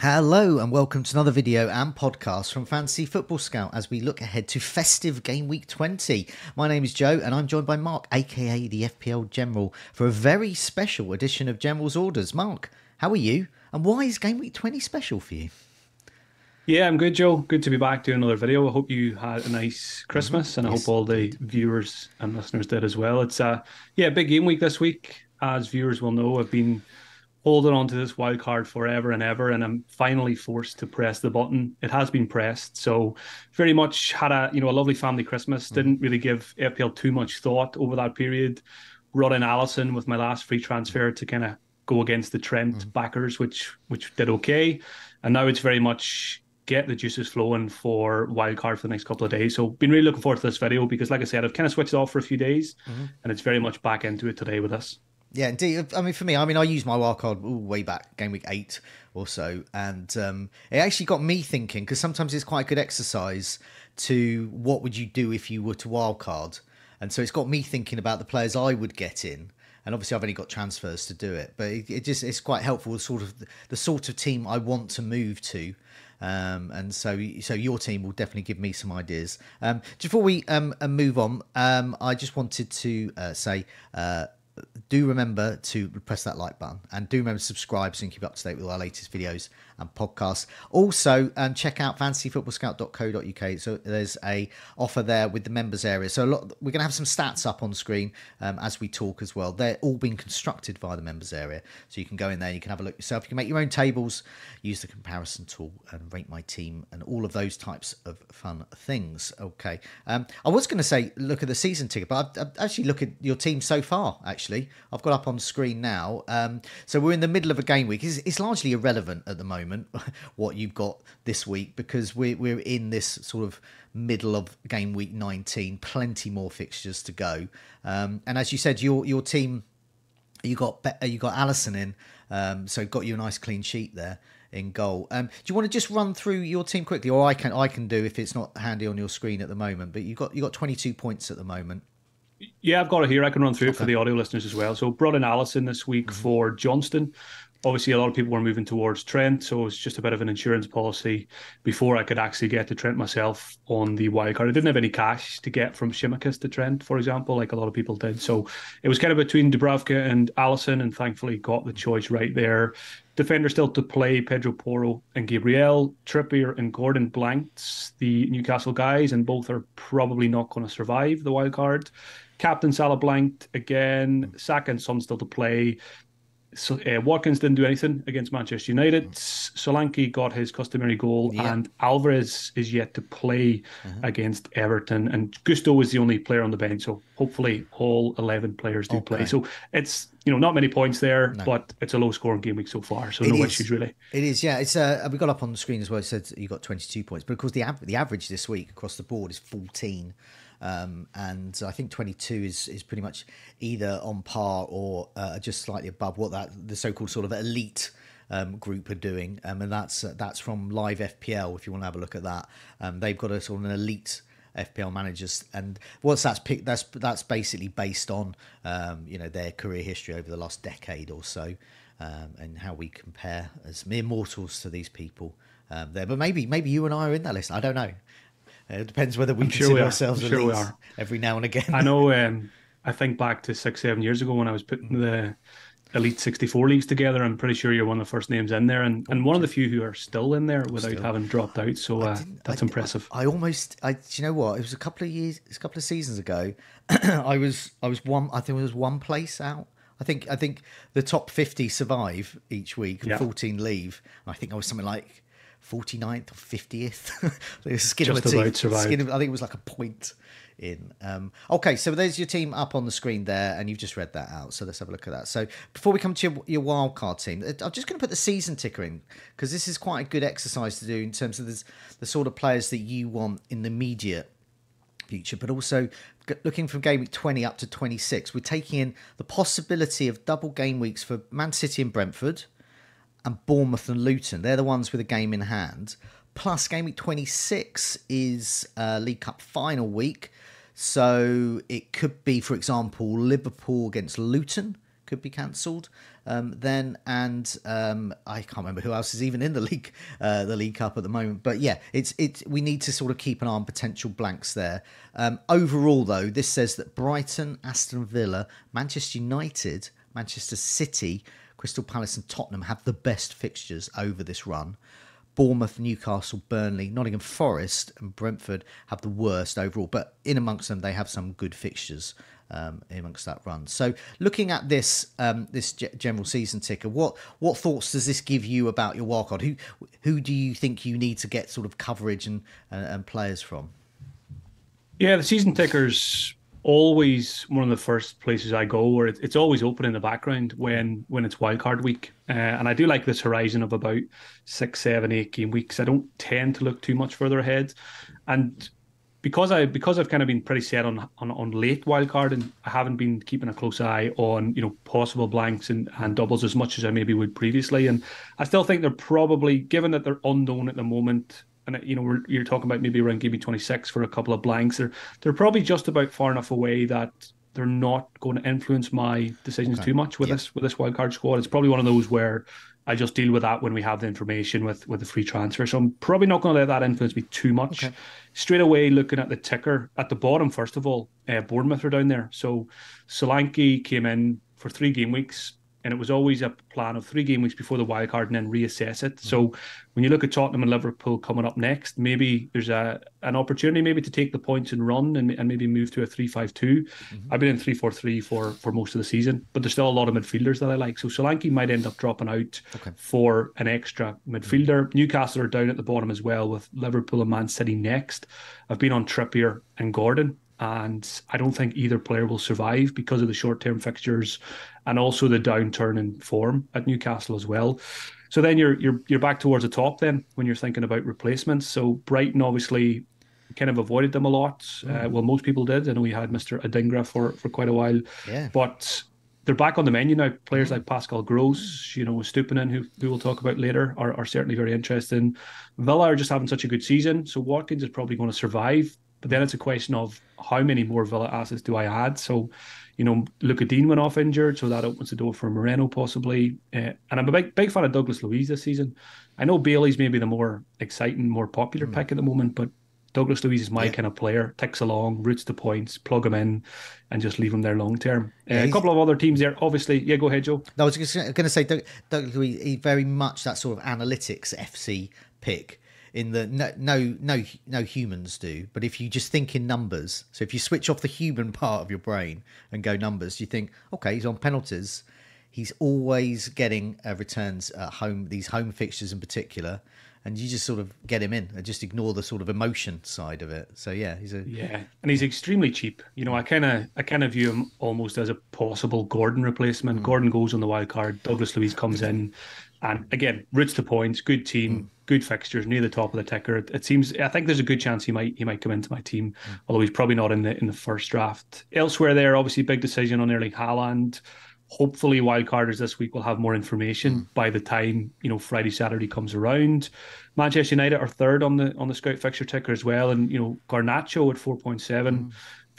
Hello and welcome to another video and podcast from Fantasy Football Scout as we look ahead to festive game week 20. My name is Joe and I'm joined by Mark, aka the FPL General, for a very special edition of General's Orders. Mark, how are you? And why is game week 20 special for you? Yeah, I'm good, Joe. Good to be back doing another video. I hope you had a nice Christmas, and I Yes, hope all the viewers and listeners did as well. It's uh yeah, big game week this week. As viewers will know, I've been holding on to this wild card forever and ever, and I'm finally forced to press the button. It has been pressed, so very much had a you know a lovely family Christmas. Mm. Didn't really give FPL too much thought over that period. Brought in Alisson with my last free transfer to kind of go against the Trent mm. backers, which which did okay, and now it's very much get the juices flowing for wildcard for the next couple of days. So been really looking forward to this video because like I said, I've kind of switched off for a few days mm-hmm. and it's very much back into it today with us. Yeah, indeed. I mean, for me, I mean, I used my wildcard way back, game week eight or so, and um, it actually got me thinking because sometimes it's quite a good exercise to what would you do if you were to wildcard, and so it's got me thinking about the players I would get in. And obviously, I've only got transfers to do it, but it, it just it's quite helpful. Sort of the sort of team I want to move to, um, and so so your team will definitely give me some ideas. Um, before we um, move on, um, I just wanted to uh, say. Uh, do remember to press that like button and do remember to subscribe so you can keep up to date with our latest videos and podcasts. Also, um, check out fantasyfootballscout.co.uk. So there's a offer there with the members area. So lot, we're going to have some stats up on screen um, as we talk as well. They're all being constructed via the members area, so you can go in there, you can have a look yourself. You can make your own tables, use the comparison tool, and rate my team, and all of those types of fun things. Okay, um, I was going to say look at the season ticker, but I've, I've actually look at your team so far. Actually, I've got up on screen now. Um, so we're in the middle of a game week. It's, it's largely irrelevant at the moment what you've got this week because we're we're in this sort of middle of game week 19. Plenty more fixtures to go. Um, and as you said, your your team you got you got Alisson in, um, so got you a nice clean sheet there in goal. Um, do you want to just run through your team quickly, or I can I can do if it's not handy on your screen at the moment? But you got you got 22 points at the moment. Yeah, I've got it here. I can run through it for the audio listeners as well. So brought in Alisson this week for Johnstone. Obviously, a lot of people were moving towards Trent, so it was just a bit of an insurance policy before I could actually get to Trent myself on the wild card. I didn't have any cash to get from Tsimikas to Trent, for example, like a lot of people did. So it was kind of between Dubravka and Alisson, and thankfully got the choice right there. Defender still to play Pedro Porro and Gabriel. Trippier and Gordon blanked the Newcastle guys, and both are probably not going to survive the wild card. Captain Salah blanked again. Saka and Son still to play. So, uh, Watkins didn't do anything against Manchester United. Solanke got his customary goal, Yeah. and Alvarez is yet to play against Everton. And Gusto is the only player on the bench, so hopefully all eleven players do play. So it's you know not many points there, but it's a low scoring game week so far, so It no is. issues really. It is, yeah. It's uh, we got up on the screen as well. It said you got 22 points, but of course the av- the average this week across the board is 14, um, and I think 22 is is pretty much either on par or uh, just slightly above what that the so-called sort of elite. Um, group are doing, um, and that's uh, that's from Live FPL. If you want to have a look at that, um, they've got a sort of an elite FPL managers, and once that's picked, that's that's basically based on um, you know their career history over the last decade or so, um, and how we compare as mere mortals to these people um, there. But maybe maybe you and I are in that list. I don't know. Uh, It depends whether we I'm consider sure ourselves I'm sure we are. every now and again. I know. Um, I think back to six, seven years ago when I was putting the Elite 64 leagues together. I'm pretty sure you're one of the first names in there, and, and one of the few who are still in there without Still. having dropped out. So uh, that's I- impressive. I, almost, I, do you know what? It was a couple of years, a couple of seasons ago. I was, I was one. I think it was one place out. I think, I think the top fifty survive each week, and Yeah. fourteen leave. I think I was something like 49th or 50th. skin Just of a survived. Skin of, I think it was like a point in. Um, okay, so there's your team up on the screen there, and you've just read that out. So let's have a look at that. So before we come to your, your wild card team, uh, I'm just going to put the season ticker in because this is quite a good exercise to do in terms of the, the sort of players that you want in the immediate future, but also looking from game week 20 up to 26, we're taking in the possibility of double game weeks for Man City and Brentford and Bournemouth and Luton. They're the ones with a game in hand. Plus, game week 26 is uh, League Cup final week. So it could be, for example, Liverpool against Luton could be cancelled. Um, then and um, I can't remember who else is even in the league, uh, the League Cup at the moment. But yeah, it's it's we need to sort of keep an eye on potential blanks there. Um, overall, though, this says that Brighton, Aston Villa, Manchester United, Manchester City, Crystal Palace, and Tottenham have the best fixtures over this run. Bournemouth, Newcastle, Burnley, Nottingham Forest, and Brentford have the worst overall. But in amongst them, they have some good fixtures um, amongst that run. So, looking at this um, this ge- general season ticker, what what thoughts does this give you about your wildcard? Who who do you think you need to get sort of coverage and and, and players from? Yeah, the season ticker's always one of the first places I go, where it, it's always open in the background when when it's wildcard week. Uh, and I do like this horizon of about six, seven, eight game weeks. I don't tend to look too much further ahead, and because I because I've kind of been pretty set on on, on late wildcard, and I haven't been keeping a close eye on you know possible blanks and, and doubles as much as I maybe would previously. And I still think they're probably, given that they're unknown at the moment, and you know we're, you're talking about maybe around game 26 for a couple of blanks. They're they're probably just about far enough away that they're not going to influence my decisions Okay. too much with Yeah. this with this wildcard squad. It's probably one of those where I just deal with that when we have the information with with the free transfer. So I'm probably not going to let that influence me too much. Okay. Straight away, looking at the ticker at the bottom, first of all, uh, Bournemouth are down there. So Solanke came in for three game weeks, and it was always a plan of three game weeks before the wild card and then reassess it. So when you look at Tottenham and Liverpool coming up next, maybe there's a an opportunity maybe to take the points and run and, and maybe move to a 3 5 2. Mm-hmm. I've been in three four three for for most of the season, but there's still a lot of midfielders that I like. So Solanke might end up dropping out Okay. for an extra midfielder. Mm-hmm. Newcastle are down at the bottom as well with Liverpool and Man City next. I've been on Trippier and Gordon. And I don't think either player will survive because of the short term fixtures and also the downturn in form at Newcastle as well. So then you're you're you're back towards the top then when you're thinking about replacements. So Brighton obviously kind of avoided them a lot. Uh, well, most people did. I know we had Mr. Adingra for for quite a while, Yeah. but they're back on the menu now. Players like Pascal Gross, you know, Stupinan, who who we'll talk about later, are, are certainly very interesting. Villa are just having such a good season, so Watkins is probably going to survive. But then it's a question of how many more Villa assets do I add? So, you know, Lucas Digne went off injured, so that opens the door for Moreno possibly. Uh, and I'm a big big fan of Douglas Luiz this season. I know Bailey's maybe the more exciting, more popular pick at the moment, but Douglas Luiz is my Yeah. kind of player. Ticks along, roots the points, plug him in, and just leave him there long term. Uh, Yeah, a couple of other teams there, obviously. Yeah, go ahead, Joe. No, I was just going to say, Doug, Doug Luiz, he very much that sort of analytics FC pick. In the no, no, no, no humans do. But if you just think in numbers, so if you switch off the human part of your brain and go numbers, you think, okay, he's on penalties. He's always getting uh, returns at home. These home fixtures in particular, and you just sort of get him in and just ignore the sort of emotion side of it. So yeah, he's a Yeah, and he's extremely cheap. You know, I kind of, I kind of view him almost as a possible Gordon replacement. Gordon goes on the wild card. Douglas Luiz comes in, and again, roots to points. Good team, good fixtures, near the top of the ticker. It, seems. I think there's a good chance he might, he might come into my team, hmm. although he's probably not in the in the first draft. Elsewhere, there, obviously, big decision on Erling Haaland. Hopefully, wildcarders this week will have more information hmm. by the time you know Friday, Saturday comes around. Manchester United are third on the on the scout fixture ticker as well, and you know Garnacho at four point seven, hmm.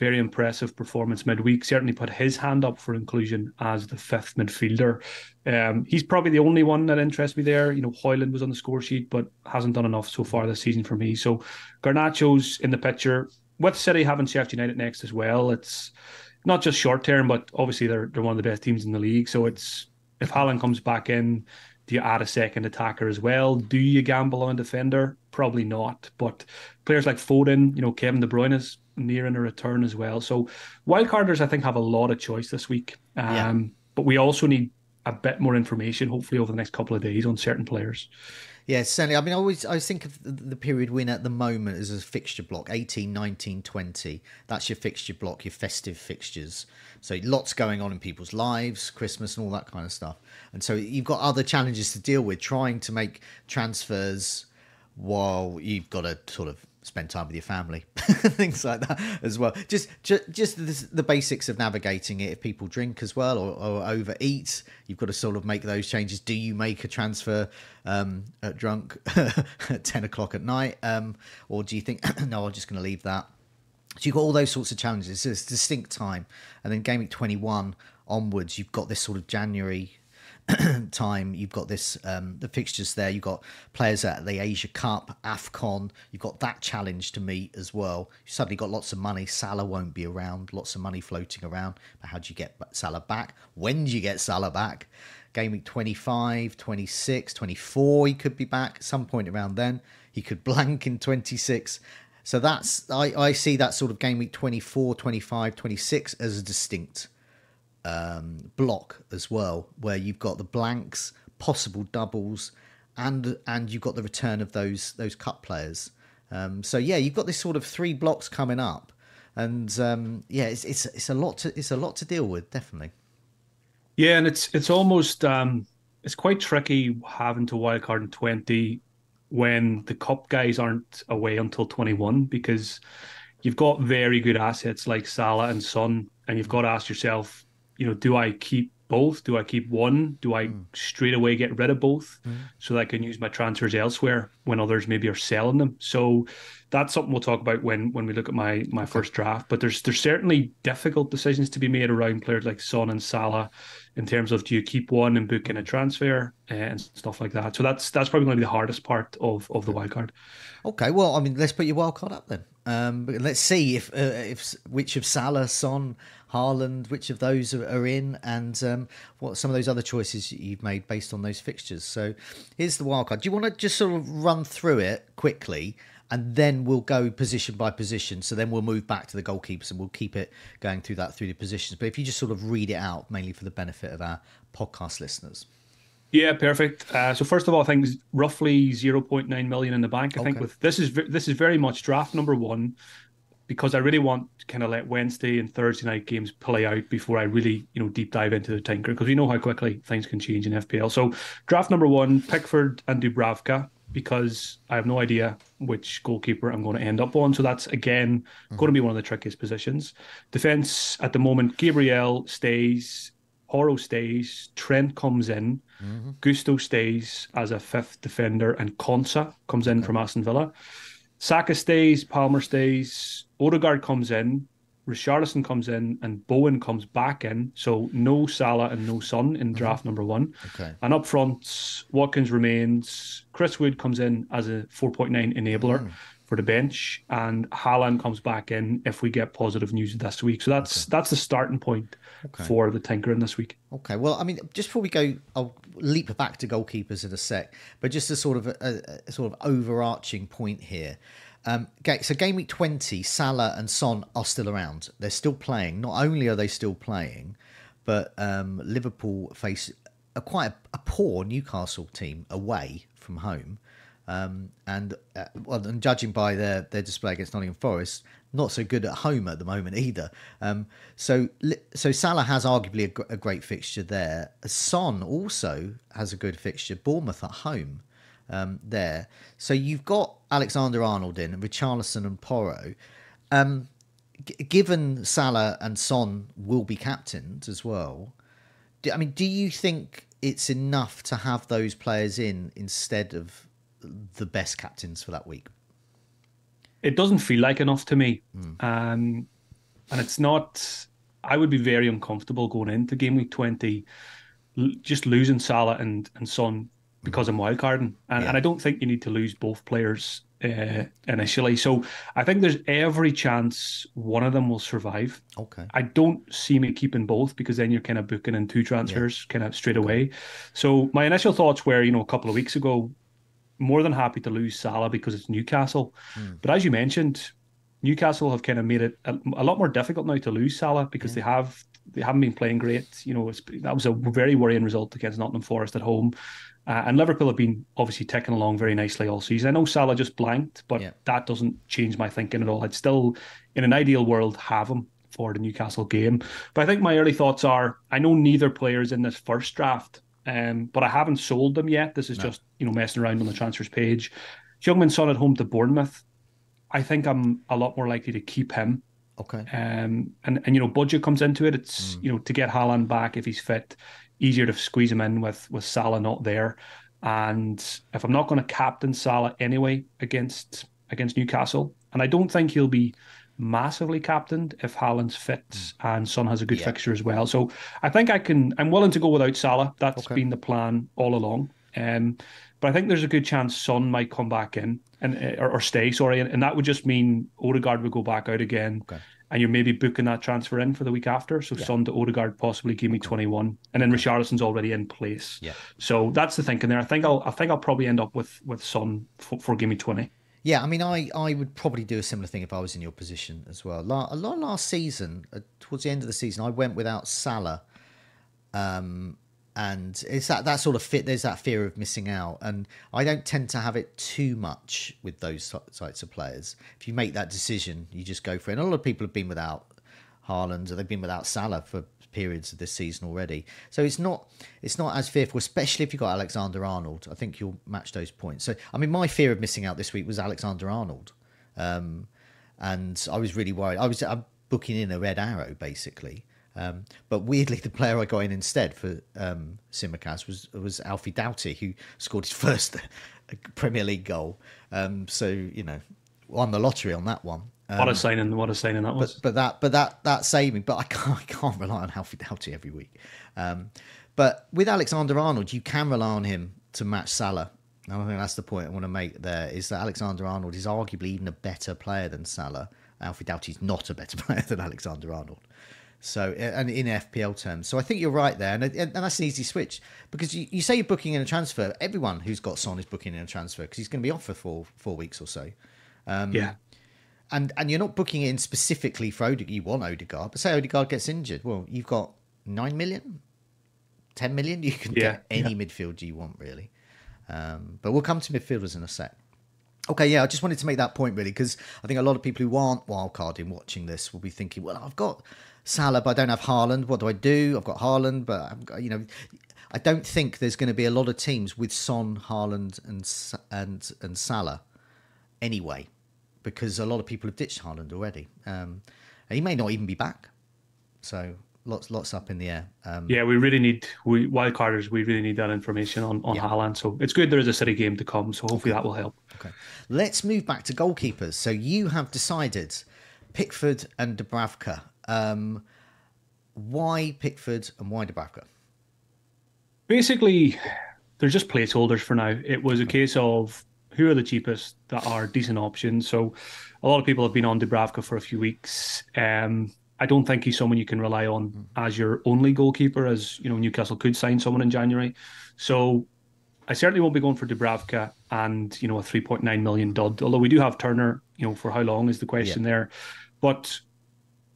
Very impressive performance midweek. Certainly put his hand up for inclusion as the fifth midfielder. Um, he's probably the only one that interests me there. You know, Højlund was on the score sheet, but hasn't done enough so far this season for me. So Garnacho's in the picture with City having Sheffield United next as well. It's not just short term, but obviously they're they're one of the best teams in the league. So it's if Haaland comes back in, do you add a second attacker as well? Do you gamble on a defender? Probably not. But players like Foden, you know, Kevin De Bruyne is nearing a return as well. So wildcarders, I think, have a lot of choice this week. Um, Yeah. But we also need a bit more information, hopefully over the next couple of days on certain players. Yeah, certainly. I mean, I always I think of the period we're in at the moment as a fixture block 18, 19, 20. That's your fixture block, your festive fixtures. So lots going on in people's lives, Christmas and all that kind of stuff. And so you've got other challenges to deal with, trying to make transfers while you've got to sort of spend time with your family, things like that as well. Just just, just the, the, basics of navigating it. If people drink as well or, or, overeat, you've got to sort of make those changes. Do you make a transfer um, at drunk at ten o'clock at night, um, or do you think no, I'm just going to leave that? So you've got all those sorts of challenges. It's a distinct time, and then game week twenty one onwards, you've got this sort of January time. You've got this um, the fixtures there. You've got players at the Asia Cup, Afcon. You've got that challenge to meet as well. You suddenly got lots of money. Salah won't be around. Lots of money floating around. But how do you get Salah back? When do you get Salah back? Game week 25, 26, 24. He could be back some point around then. He could blank in 26. So that's I, I see that sort of game week 24, 25, 26 as a distinct um, block as well, where you've got the blanks, possible doubles, and and you've got the return of those those cut players. Um, so yeah, you've got this sort of three blocks coming up, and um, yeah, it's it's it's a lot to it's a lot to deal with, definitely. Yeah, and it's it's almost um, it's quite tricky having to wildcard in twenty when the cup guys aren't away until twenty one because you've got very good assets like Salah and Son, and you've got to ask yourself you know, do I keep both? Do I keep one? Do I mm. straight away get rid of both mm. so that I can use my transfers elsewhere when others maybe are selling them? So that's something we'll talk about when when we look at my my first draft. But there's there's certainly difficult decisions to be made around players like Son and Salah in terms of do you keep one and book in a transfer uh, and stuff like that. So that's that's probably going to be the hardest part of of the wild card. Okay, well, I mean, let's put your wild card up then. Um, let's see if uh, if which of Salah, Son, Haaland, which of those are, are in, and um, what some of those other choices you've made based on those fixtures. So here's the wild card. Do you want to just sort of run through it quickly? And then we'll go position by position. So then we'll move back to the goalkeepers and we'll keep it going through that through the positions. But if you just sort of read it out, mainly for the benefit of our podcast listeners. Yeah, perfect. Uh, so first of all, I think roughly 0.9 million in the bank. I okay. think with this is this is very much draft number one because I really want to kind of let Wednesday and Thursday night games play out before I really, you know, deep dive into the tinker because we know how quickly things can change in FPL. So draft number one, Pickford and Dubravka because I have no idea which goalkeeper I'm going to end up on. So that's again mm-hmm. going to be one of the trickiest positions. Defense at the moment, Gabriel stays, Porro stays, Trent comes in, mm-hmm. Gusto stays as a fifth defender, and Konsa comes in okay. from Aston Villa. Saka stays, Palmer stays, Odegaard comes in, Richarlison comes in, and Bowen comes back in. So no Salah and no Son in mm-hmm. draft mm-hmm. number one. Okay. And up front, Watkins remains. Chris Wood comes in as a 4.9 enabler. Mm for the bench, and Haaland comes back in if we get positive news this week. So that's okay. that's the starting point okay. for the tinkering this week. Okay. Well, I mean, just before we go, I'll leap back to goalkeepers in a sec, but just a sort of a, a sort of overarching point here. Um, so game week 20, Salah and Son are still around. They're still playing. Not only are they still playing, but um, Liverpool face a quite a, a, poor Newcastle team away from home. Um, and uh, well, and judging by their their display against Nottingham Forest, not so good at home at the moment either. Um, so so Salah has arguably a, a, great fixture there. Son also has a good fixture. Bournemouth at home um, there. So you've got Alexander Arnold in, Richarlison and Porro. Um, g- given Salah and Son will be captained as well, do, I mean, do you think it's enough to have those players in instead of the best captains for that week? It doesn't feel like enough to me. Mm. Um, and it's not, I would be very uncomfortable going into game week 20, just losing Salah and, and Son because I'm wildcarding. And, yeah. and I don't think you need to lose both players uh, initially. So I think there's every chance one of them will survive. Okay. I don't see me keeping both because then you're kind of booking in two transfers yeah. kind of straight away. So my initial thoughts were, you know, a couple of weeks ago, more than happy to lose Salah because it's Newcastle. Mm. But as you mentioned, Newcastle have kind of made it a, a, lot more difficult now to lose Salah because yeah. they have they haven't been playing great. You know, that was a very worrying result against Nottingham Forest at home. Uh, and Liverpool have been obviously ticking along very nicely all season. I know Salah just blanked, but yeah. that doesn't change my thinking at all. I'd still, in an ideal world, have him for the Newcastle game. But I think my early thoughts are I know neither players in this first draft, um, but I haven't sold them yet. This is no. just you know messing around on the transfers page. Heung-min Son at home to Bournemouth. I think I'm a lot more likely to keep him. Okay. Um, and and you know budget comes into it. It's mm. you know to get Haaland back if he's fit easier to squeeze him in with with Salah not there. And if I'm not going to captain Salah anyway against against Newcastle, and I don't think he'll be massively captained if Haaland's fit mm. and Son has a good yeah. fixture as well. So I think I can. I'm willing to go without Salah. That's okay. been the plan all along. Um, but I think there's a good chance Son might come back in and or, or stay. Sorry, and, and, that would just mean Odegaard would go back out again. Okay and you're maybe booking that transfer in for the week after. So yeah. Son to Odegaard possibly give me 21, and then Richarlison's already in place. Yeah. So that's the thinking there. I think I'll I think I'll probably end up with with Son for, for give me 20. Yeah, I mean, I, I would probably do a similar thing if I was in your position as well. A lot last season, uh, towards the end of the season, I went without Salah, um, and it's that that sort of fit. There's that fear of missing out, and I don't tend to have it too much with those types of players. If you make that decision, you just go for it. And a lot of people have been without Haaland, or they've been without Salah for periods of this season already. So it's not it's not as fearful, especially if you've got Alexander Arnold. I think you'll match those points. So I mean, my fear of missing out this week was Alexander Arnold, um, and I was really worried. I was I'm booking in a red arrow basically. Um, but weirdly, the player I got in instead for um, was was Alfie Doughty, who scored his first Premier League goal. Um, so you know, won the lottery on that one. Um, what a signing! What a signing that was. But, but that, but that, that me. But I can't, I can't rely on Alfie Doughty every week. Um, but with Alexander Arnold, you can rely on him to match Salah. And I think that's the point I want to make. There is that Alexander Arnold is arguably even a better player than Salah. Alfie Doughty's not a better player than Alexander Arnold. So, and in FPL terms, so I think you're right there, and, and that's an easy switch because you, you say you're booking in a transfer. Everyone who's got Son is booking in a transfer because he's going to be off for four four weeks or so. Um, yeah, and and you're not booking in specifically for Odegaard. You want Odegaard, but say Odegaard gets injured, well, you've got nine million, 10 million. You can yeah, get any yeah. midfield you want really. Um, but we'll come to midfielders in a sec. Okay, yeah, I just wanted to make that point really because I think a lot of people who aren't wildcarding watching this will be thinking, well, I've got Salah, but I don't have Haaland. What do I do? I've got Haaland, but I've got, you know, I don't think there's going to be a lot of teams with Son, Haaland, and and and Salah anyway, because a lot of people have ditched Haaland already. Um, he may not even be back, so lots lots up in the air. Um, yeah, we really need we wildcarders. We really need that information on on yeah. Haaland. So it's good there is a City game to come. So hopefully that will help. Okay, let's move back to goalkeepers. So you have decided Pickford and Dubravka um, why Pickford and why Dubravka? Basically, they're just placeholders for now. It was a case of who are the cheapest that are decent options. So a lot of people have been on Dubravka for a few weeks. Um, I don't think he's someone you can rely on mm. as your only goalkeeper, as you know Newcastle could sign someone in January. So I certainly won't be going for Dubravka and you know a 3.9 million dud. Although we do have Turner, you know, for how long is the question yeah. there. But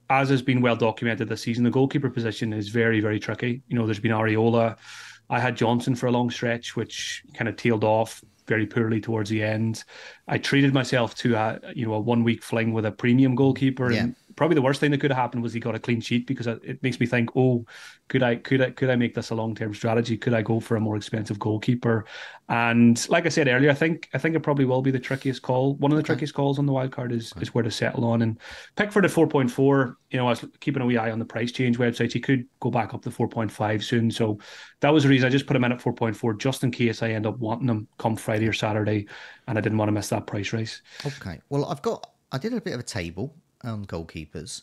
as has been well documented this season, the goalkeeper position is very, very tricky. You know, there's been Areola. I had Johnson for a long stretch, which kind of tailed off very poorly towards the end. I treated myself to a you know a one week fling with a premium goalkeeper, yeah. and probably the worst thing that could have happened was he got a clean sheet because it makes me think, oh, could I could I could I make this a long term strategy? Could I go for a more expensive goalkeeper? And like I said earlier, I think I think it probably will be the trickiest call. One of the okay. trickiest calls on the wild card is is where to settle on. And Pickford at four point four. You know, I was keeping a wee eye on the price change websites. He could go back up to four point five soon. So that was the reason I just put him in at four point four just in case I end up wanting him come Friday or Saturday, and I didn't want to miss that price race. Okay. Well, I've got I did a bit of a table on goalkeepers.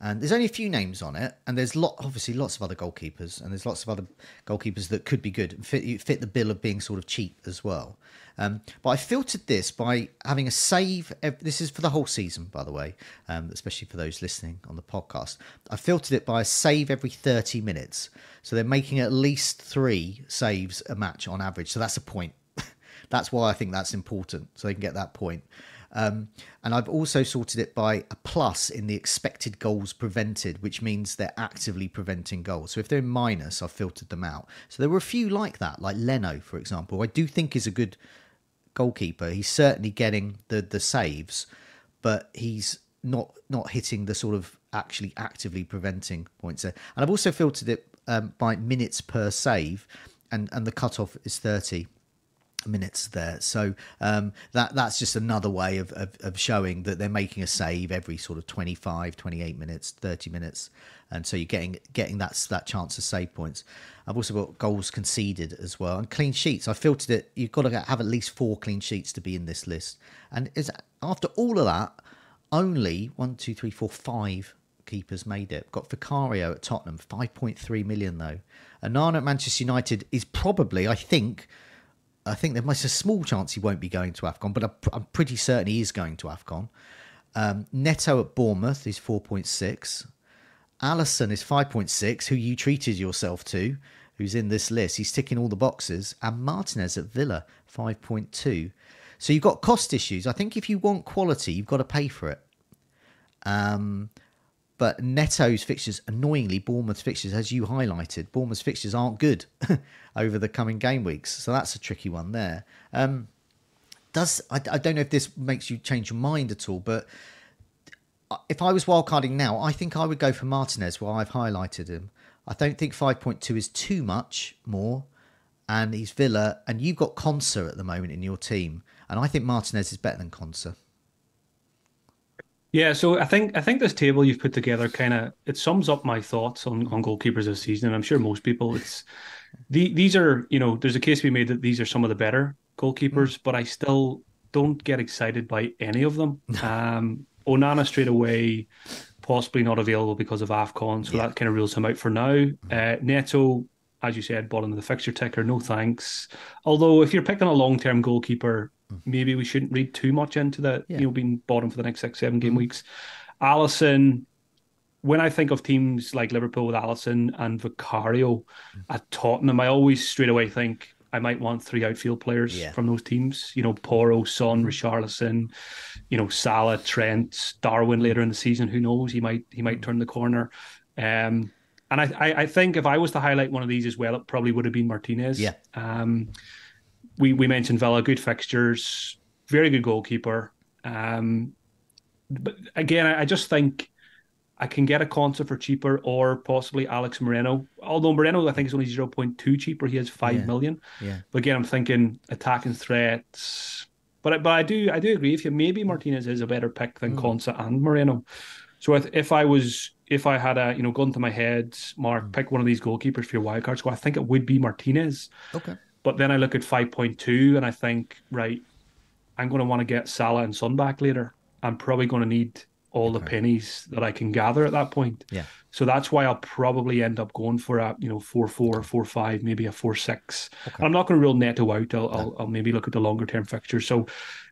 And there's only a few names on it, and there's lot obviously lots of other goalkeepers, and there's lots of other goalkeepers that could be good and fit fit the bill of being sort of cheap as well. Um, but I filtered this by having a save. This is for the whole season, by the way, um, especially for those listening on the podcast. I filtered it by a save every 30 minutes, so they're making at least three saves a match on average. So that's a point that's why I think that's important, so they can get that point. Um, and I've also sorted it by a plus in the expected goals prevented, which means they're actively preventing goals. So if they're in minus, I've filtered them out. So there were a few like that, like Leno, for example. I do think is a good goalkeeper. He's certainly getting the the saves, but he's not not hitting the sort of actually actively preventing points there. And I've also filtered it um, by minutes per save, and and the cutoff is thirty minutes there. So um, that that's just another way of, of, of, showing that they're making a save every sort of 25, 28 minutes, 30 minutes. And so you're getting getting that, that chance to save points. I've also got goals conceded as well. And clean sheets. I filtered it. You've got to have at least four clean sheets to be in this list. And is after all of that, only one, two, three, four, five keepers made it. Got Vicario at Tottenham, 5.3 million though. Onana at Manchester United is probably, I think, I think there be a small chance he won't be going to AFCON, but I'm pretty certain he is going to AFCON. Um, Neto at Bournemouth is 4.6. Alisson is 5.6, who you treated yourself to, who's in this list. He's ticking all the boxes. And Martinez at Villa, 5.2. So you've got cost issues. I think if you want quality, you've got to pay for it. Um, but Neto's fixtures, annoyingly, Bournemouth's fixtures, as you highlighted, Bournemouth's fixtures aren't good over the coming game weeks. So that's a tricky one there. Um, does I, I don't know if this makes you change your mind at all, but if I was wildcarding now, I think I would go for Martinez while I've highlighted him. I don't think 5.2 is too much more. And he's Villa, and you've got Konsa at the moment in your team. And I think Martinez is better than Konsa. Yeah, so I think I think this table you've put together kind of it sums up my thoughts on, on goalkeepers this season, and I'm sure most people it's the, these are you know there's a case we made that these are some of the better goalkeepers, mm. but I still don't get excited by any of them. um, Onana straight away, possibly not available because of Afcon, so yeah. that kind of rules him out for now. Uh, Neto, as you said, bottom of the fixture ticker, no thanks. Although if you're picking a long term goalkeeper, maybe we shouldn't read too much into that. Yeah. You know, being bottom for the next six, seven game mm-hmm. weeks. Alisson, when I think of teams like Liverpool with Alisson and Vicario mm-hmm. at Tottenham, I always straight away think I might want three outfield players yeah. from those teams. You know, Porro, Son, mm-hmm. Richarlison, you know, Salah, Trent, Darwin later in the season. Who knows? He might he might turn the corner. Um, and I, I, I think if I was to highlight one of these as well, it probably would have been Martinez. Yeah. Um, we we mentioned Villa, good fixtures, very good goalkeeper. Um, but again, I, I just think I can get a Konsa for cheaper, or possibly Alex Moreno. Although Moreno, I think is only zero point two cheaper. He has five yeah. million. yeah. But again, I'm thinking attacking threats. But but I do I do agree with you. Maybe Martinez is a better pick than mm. Konsa and Moreno. So if, if I was if I had a you know gun to my head, Mark, mm. pick one of these goalkeepers for your wildcard squad. I think it would be Martinez. Okay. But then I look at 5.2 and I think, right, I'm going to want to get Salah and Son back later. I'm probably going to need all the pennies that I can gather at that point. Yeah. So that's why I'll probably end up going for a you know four four, four five, maybe a four six. Okay. I'm not going to rule Neto out. I'll, I'll, I'll maybe look at the longer term fixture. So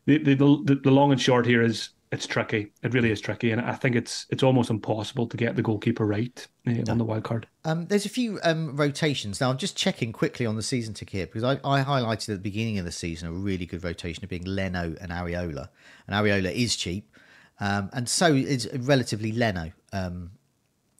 the, the the the long and short here is it's tricky. It really is tricky, and I think it's it's almost impossible to get the goalkeeper right uh, no. on the wild card. Um, there's a few um, rotations now. I'm just checking quickly on the season ticker here because I, I, highlighted at the beginning of the season a really good rotation of being Leno and Areola, and Areola is cheap, um, and so is relatively Leno. Um,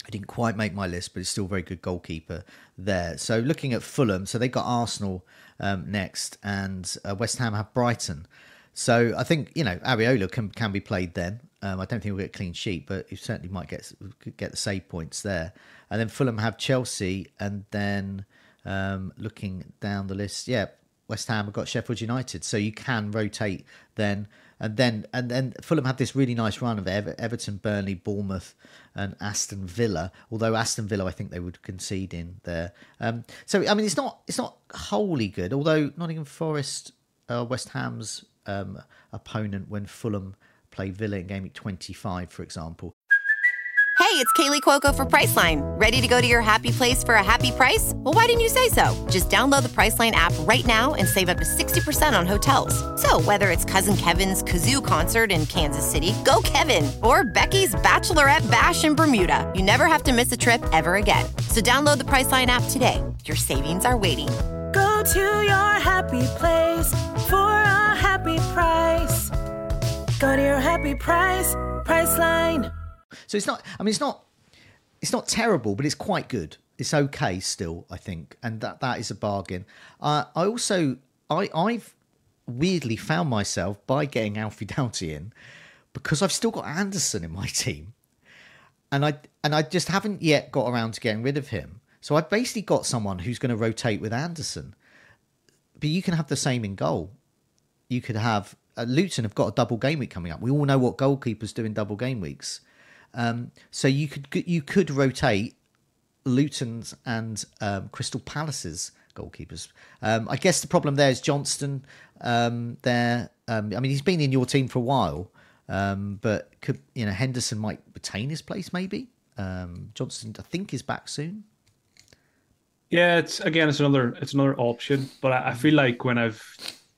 I didn't quite make my list, but it's still a very good goalkeeper there. So looking at Fulham, so they've got Arsenal um, next, and uh, West Ham have Brighton. So I think you know Areola can can be played then. Um, I don't think we'll get clean sheet, but he certainly might get get the save points there. And then Fulham have Chelsea, and then um, looking down the list, yeah, West Ham have got Sheffield United. So you can rotate then, and then and then Fulham had this really nice run of Ever- Everton, Burnley, Bournemouth, and Aston Villa. Although Aston Villa, I think they would concede in there. Um, so I mean, it's not it's not wholly good. Although Nottingham Forest, uh, West Ham's um, opponent when Fulham play Villa in game week 25, for example. Hey, it's Kaley Cuoco for Priceline. Ready to go to your happy place for a happy price? Well, why didn't you say so? Just download the Priceline app right now and save up to 60% on hotels. So, whether it's Cousin Kevin's Kazoo concert in Kansas City, go Kevin, or Becky's Bachelorette Bash in Bermuda, you never have to miss a trip ever again. So, download the Priceline app today. Your savings are waiting to your happy place for a happy price. Go to your happy price, Priceline. So it's not. I mean, it's not. It's not terrible, but it's quite good. It's okay still, I think, and that that is a bargain. Uh, I also, I I've weirdly found myself by getting Alfie Doughty in because I've still got Anderson in my team, and I and I just haven't yet got around to getting rid of him. So I've basically got someone who's going to rotate with Anderson, but you can have the same in goal. You could have uh, Luton have got a double game week coming up. We all know what goalkeepers do in double game weeks. Um, so you could you could rotate Luton's and um, Crystal Palace's goalkeepers. Um, I guess the problem there is Johnstone. Um, there, um, I mean, he's been in your team for a while, um, but could you know Henderson might retain his place maybe. Johnstone, I think, is back soon. Yeah, it's again, it's another it's another option, but I, I feel like when I've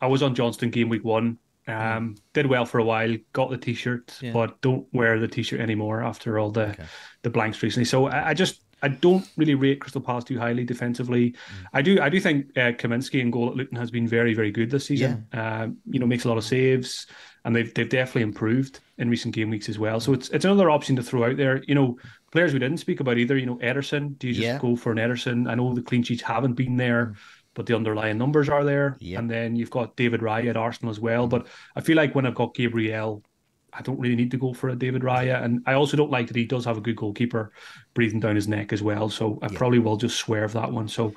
I was on Johnstone game week one, um, did well for a while, got the t-shirt, Yeah. but don't wear the t-shirt anymore after all the the blanks recently. So I, I just I don't really rate Crystal Palace too highly defensively. I do I do think uh, Kaminski in goal at Luton has been very very good this season. Um, you know, makes a lot of saves, and they've they've definitely improved in recent game weeks as well. So it's it's another option to throw out there. You know, players we didn't speak about either. You know, Ederson. Do you just Yeah. go for an Ederson? I know the clean sheets haven't been there. But the underlying numbers are there, Yeah. and then you've got David Raya at Arsenal as well. But I feel like when I've got Gabriel, I don't really need to go for a David Raya. And I also don't like that he does have a good goalkeeper breathing down his neck as well. So I probably will just swerve that one. So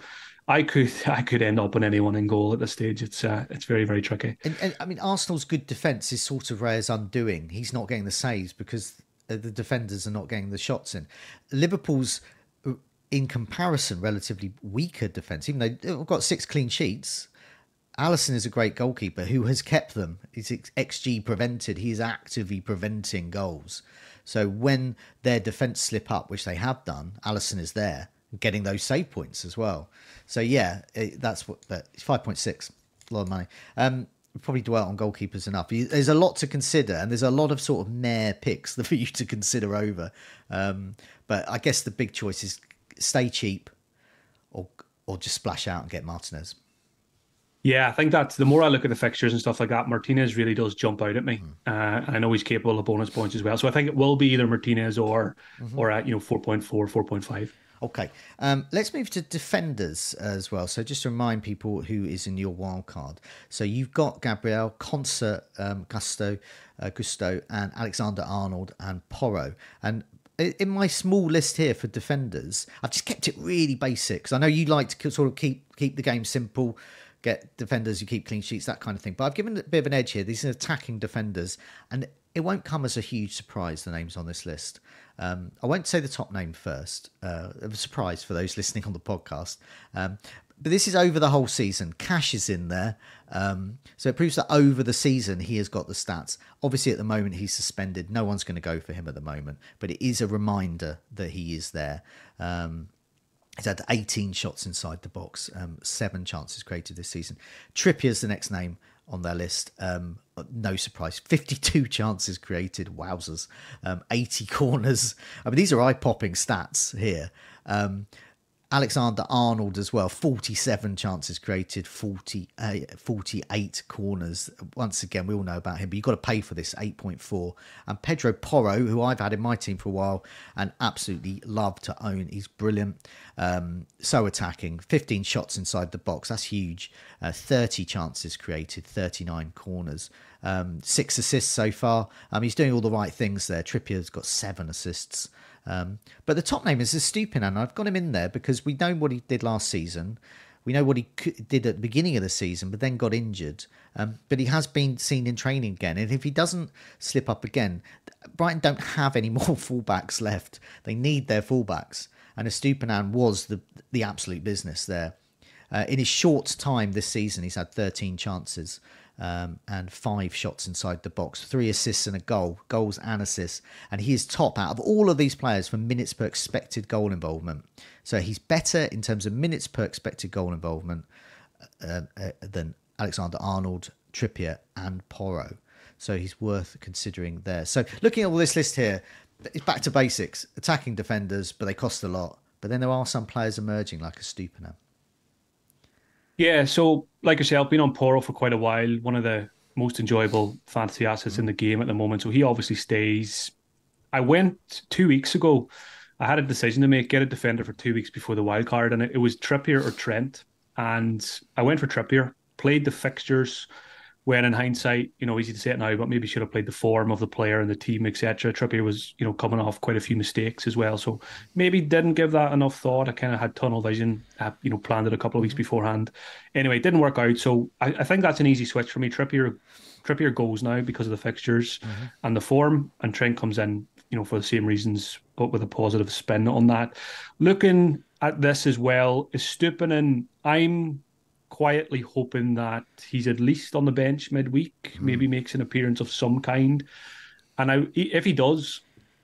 I could I could end up on anyone in goal at this stage. It's uh, it's very very tricky. And, and I mean, Arsenal's good defence is sort of Raya's undoing. He's not getting the saves because the defenders are not getting the shots in. Liverpool's, uh, in comparison, relatively weaker defence, even though they've got six clean sheets. Alisson is a great goalkeeper who has kept them. He's XG prevented. He is actively preventing goals. So when their defence slip up, which they have done, Alisson is there getting those save points as well. So yeah, it, that's what. But it's five point six, a lot of money. Um, probably dwell on goalkeepers enough. There's a lot to consider, and there's a lot of sort of mare picks for you to consider over. Um, but I guess the big choice is stay cheap, or or just splash out and get Martinez. Yeah, I think that's the more I look at the fixtures and stuff like that, Martinez really does jump out at me. Hmm. Uh, and I know he's capable of bonus points as well. So I think it will be either Martinez or Mm-hmm. or at you know 4.4, 4.5. Okay, um, let's move to defenders as well. So just to remind people who is in your wild card. So you've got Gabriel, Konsa, um, Gusto, uh, Gusto, and Alexander Arnold and Porro. And in my small list here for defenders, I've just kept it really basic. 'cause I know you like to sort of keep keep the game simple. Get defenders, you keep clean sheets, that kind of thing. But I've given a bit of an edge here. These are attacking defenders, and it won't come as a huge surprise. The names on this list. Um, I won't say the top name first. Uh, a surprise for those listening on the podcast. Um, but this is over the whole season. Cash is in there. Um, so it proves that over the season, he has got the stats. Obviously, at the moment, he's suspended. No one's going to go for him at the moment. But it is a reminder that he is there. Um, He's had 18 shots inside the box, um, seven chances created this season. Trippier's the next name on their list. Um, no surprise. 52 chances created. Wowzers. Um, 80 corners. I mean, these are eye popping stats here. Um, Alexander Arnold as well, 47 chances created, 40, uh, 48 corners. Once again, we all know about him, but you've got to pay for this 8.4. And Pedro Porro, who I've had in my team for a while and absolutely love to own, he's brilliant. Um, so attacking, 15 shots inside the box, that's huge. Uh, 30 chances created, 39 corners. Um, six assists so far. Um, he's doing all the right things there. Trippier's got seven assists. Um, but the top name is Stupinan. I've got him in there because we know what he did last season. We know what he did at the beginning of the season, but then got injured. Um, but he has been seen in training again. And if he doesn't slip up again, Brighton don't have any more fullbacks left. They need their fullbacks. And Stupinan was the, the absolute business there. Uh, in his short time this season, he's had 13 chances um, and five shots inside the box, three assists and a goal, goals and assists. And he is top out of all of these players for minutes per expected goal involvement. So he's better in terms of minutes per expected goal involvement uh, uh, than Alexander Arnold, Trippier, and Porro. So he's worth considering there. So looking at all this list here, it's back to basics attacking defenders, but they cost a lot. But then there are some players emerging like a Stupinan. Yeah, so like I said, I've been on Porro for quite a while. One of the most enjoyable fantasy assets in the mm-hmm. game at the moment. So he obviously stays. I went two weeks ago. I had a decision to make: get a defender for two weeks before the wild card, and it, it was Trippier or Trent. And I went for Trippier. Played the fixtures when in hindsight, you know, easy to say it now, but maybe should have played the form of the player and the team, etc. Trippier was, you know, coming off quite a few mistakes as well, so maybe didn't give that enough thought. I kind of had tunnel vision, uh, you know, planned it a couple of weeks beforehand. Anyway, it didn't work out, so I, I think that's an easy switch for me. Trippier, Trippier goes now because of the fixtures mm-hmm. and the form, and Trent comes in, you know, for the same reasons, but with a positive spin on that. Looking at this as well, is Estupiñán. I'm quietly hoping that he's at least on the bench midweek, mm. maybe makes an appearance of some kind. And I, if he does,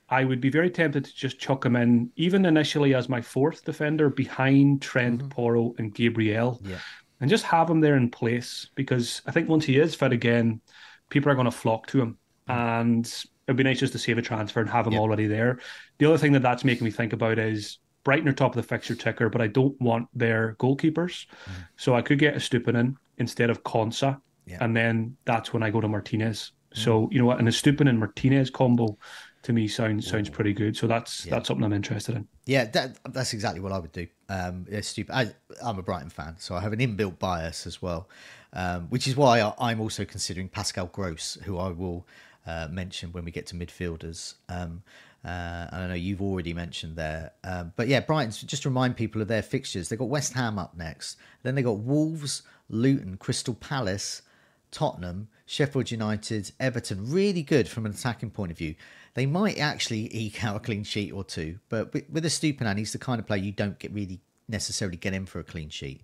I would be very tempted to just chuck him in, even initially as my fourth defender behind Trent, mm-hmm. Porro, and Gabriel, yeah. and just have him there in place because I think once he is fit again, people are going to flock to him, mm-hmm. and it'd be nice just to save a transfer and have him yeah. already there. The other thing that that's making me think about is Brighton are top of the fixture ticker, but I don't want their goalkeepers. Mm. So I could get Estupiñán instead of Konsa. Yeah. And then that's when I go to Martinez. Mm. So, you know what? And An Estupiñán and Martinez combo to me sounds sounds pretty good. So that's yeah. that's something I'm interested in. Yeah, that, that's exactly what I would do. Um, it's stupid. I, am a Brighton fan, so I have an inbuilt bias as well, um, which is why I, am also considering Pascal Gross, who I will uh, mention when we get to midfielders. Um, uh, I know you've already mentioned there. Um, but yeah, Brighton, just to remind people of their fixtures. They've got West Ham up next. Then they've got Wolves, Luton, Crystal Palace, Tottenham, Sheffield United, Everton. Really good from an attacking point of view. They might actually eke out a clean sheet or two. But with, with Estupiñán, he's the kind of player you don't get really necessarily get in for a clean sheet.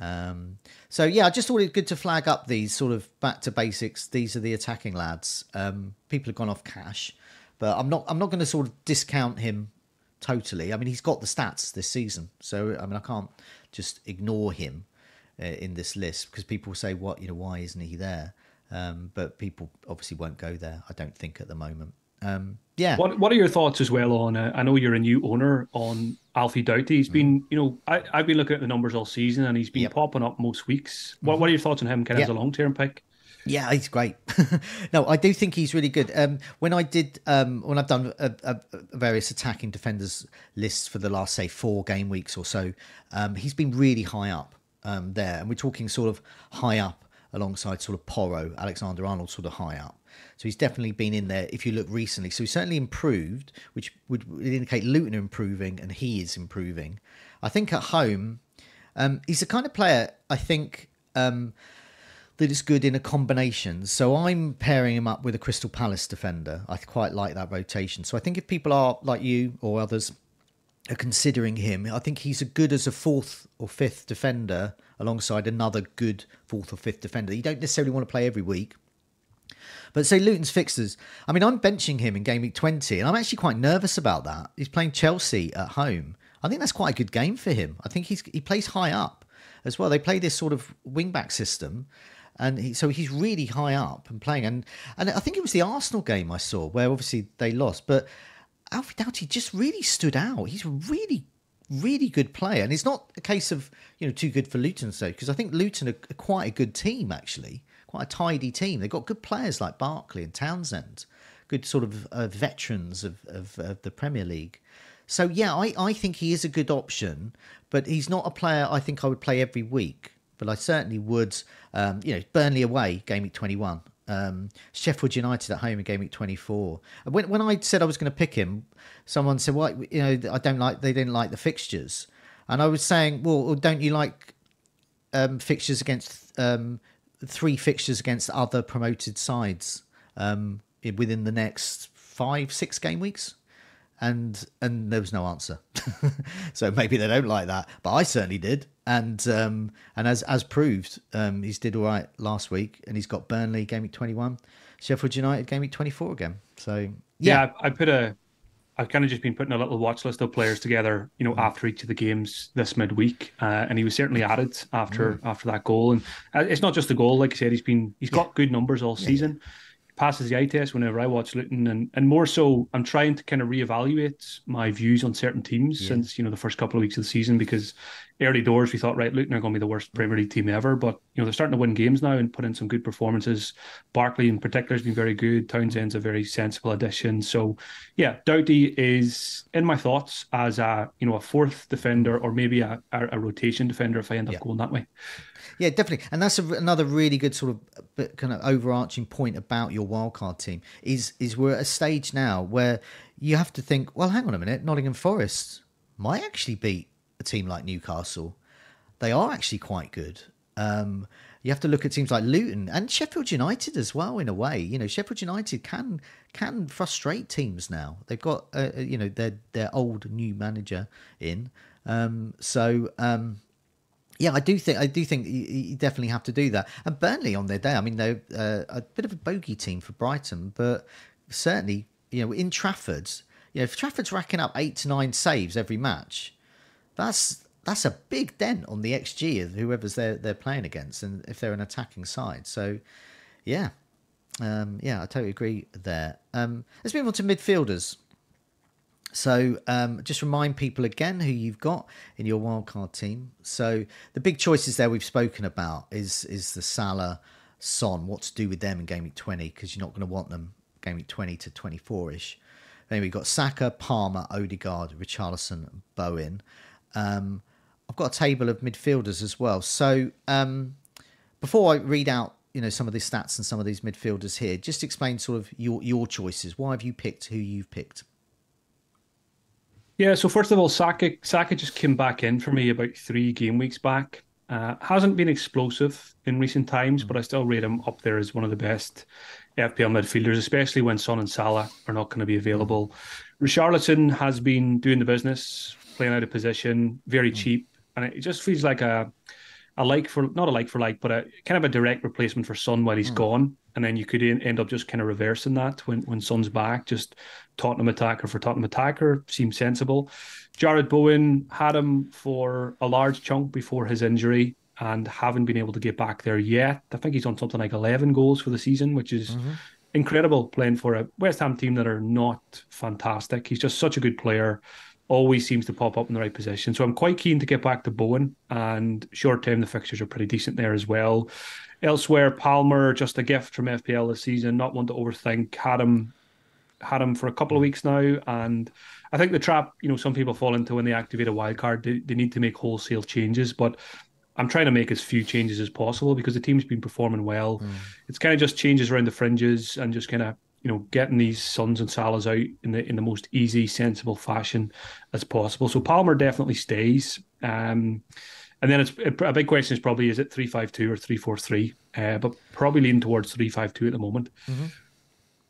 Um, so yeah, I just thought it good to flag up these sort of back to basics. These are the attacking lads. Um, people have gone off Cash. But I'm not I'm not going to sort of discount him totally. I mean, he's got the stats this season, so I mean, I can't just ignore him uh, in this list because people say, "What you know? Why isn't he there?" Um, but people obviously won't go there. I don't think at the moment. Um, yeah. What What are your thoughts as well on? Uh, I know you're a new owner on Alfie Doughty. He's been, mm. you know, I, have been looking at the numbers all season, and he's been yep. popping up most weeks. What mm-hmm. What are your thoughts on him? Kind of yep. as a long term pick? Yeah, he's great. no, I do think he's really good. Um, when I did, um, when I've done a, a, a various attacking defenders lists for the last say four game weeks or so, um, he's been really high up um, there, and we're talking sort of high up alongside sort of Porro, Alexander Arnold, sort of high up. So he's definitely been in there. If you look recently, so he's certainly improved, which would indicate Luton are improving and he is improving. I think at home, um, he's the kind of player I think. That is good in a combination. So I'm pairing him up with a Crystal Palace defender. I quite like that rotation. So I think if people are like you or others are considering him, I think he's as good as a fourth or fifth defender alongside another good fourth or fifth defender. You don't necessarily want to play every week. But say Luton's fixtures. I mean, I'm benching him in game week 20, and I'm actually quite nervous about that. He's playing Chelsea at home. I think that's quite a good game for him. I think he's he plays high up as well. They play this sort of wing back system and he, so he's really high up and playing. And and I think it was the Arsenal game I saw where obviously they lost, but Alfie Doughty just really stood out. He's a really really good player, and it's not a case of you know too good for Luton so because I think Luton are, quite a good team actually, quite a tidy team. They've got good players like Barkley and Townsend, good sort of uh, veterans of, of, of the Premier League. So yeah, I, I think he is a good option, but he's not a player I think I would play every week but I certainly would. Um, you know, Burnley away, game week 21. Um, Sheffield United at home in game week 24. When when I said I was going to pick him, someone said, "Well, you know, I don't like they didn't like the fixtures," and I was saying, "Well, don't you like um, fixtures against um, three fixtures against other promoted sides um, within the next five six game weeks?" And and there was no answer. so maybe they don't like that, but I certainly did. And um, and as as proved, um, he's did all right last week, and he's got Burnley game week twenty one, Sheffield United game week twenty four again. So yeah. yeah, I put a. I've kind of just been putting a little watch list of players together, you know, after each of the games this midweek, uh, and he was certainly added after mm. after that goal. And uh, it's not just the goal, like I said, he's been he's got good numbers all season. Passes the eye test whenever I watch Luton, and and more so, I'm trying to kind of reevaluate my views on certain teams yeah. since you know the first couple of weeks of the season because early doors we thought right Luton are going to be the worst Premier League team ever, but you know they're starting to win games now and put in some good performances. Barkley in particular has been very good. Townsend's a very sensible addition. So yeah, Doughty is in my thoughts as a you know a fourth defender or maybe a, a, a rotation defender if I end up yeah. going that way. Yeah, definitely, and that's a, another really good sort of kind of overarching point about your wildcard team is is we're at a stage now where you have to think, well, hang on a minute, Nottingham Forest might actually beat a team like Newcastle. They are actually quite good. Um, you have to look at teams like Luton and Sheffield United as well. In a way, you know, Sheffield United can can frustrate teams now. They've got uh, uh you know their their old new manager in. Um, so um, yeah, I do think I do think you, definitely have to do that. And Burnley on their day, I mean, they're uh, a bit of a bogey team for Brighton, but certainly you know in Trafford, you know if Trafford's racking up eight to nine saves every match, that's that's a big dent on the xG of whoever's they're they're playing against, and if they're an attacking side. So yeah, um, yeah, I totally agree there. Um, let's move on to midfielders. So um, just remind people again who you've got in your wildcard team. So the big choices there we've spoken about is is the Salah, Son. What to do with them in game week twenty because you're not going to want them game week twenty to twenty four ish. Then we've got Saka, Palmer, Odegaard, Richarlison, Bowen. Um, I've got a table of midfielders as well. So um, before I read out you know some of these stats and some of these midfielders here, just explain sort of your your choices. Why have you picked who you've picked? Yeah, so first of all, Saka Saka just came back in for me about three game weeks back. Uh, hasn't been explosive in recent times, but I still rate him up there as one of the best FPL midfielders, especially when Son and Salah are not going to be available. Richarlison has been doing the business, playing out of position, very mm. cheap, and it just feels like a a like for not a like for like, but a kind of a direct replacement for Son while he's mm. gone and then you could end up just kind of reversing that when when Son's back. Just Tottenham attacker for Tottenham attacker seems sensible. Jarrod Bowen had him for a large chunk before his injury and haven't been able to get back there yet. I think he's on something like 11 goals for the season, which is mm-hmm. incredible playing for a West Ham team that are not fantastic. He's just such a good player always seems to pop up in the right position. So I'm quite keen to get back to Bowen, and short term the fixtures are pretty decent there as well. Elsewhere, Palmer just a gift from FPL this season, not one to overthink. Had him had him for a couple of weeks now, and I think the trap you know some people fall into when they activate a wild card, they, they need to make wholesale changes, but. I'm trying to make as few changes as possible because the team's been performing well. Mm. It's kind of just changes around the fringes and just kind of you know, getting these Sons and Salahs out in the in the most easy, sensible fashion as possible. So Palmer definitely stays. Um, and then it's a big question is probably is it three five two or three four three? Uh, but probably leaning towards three five two at the moment. Mm-hmm.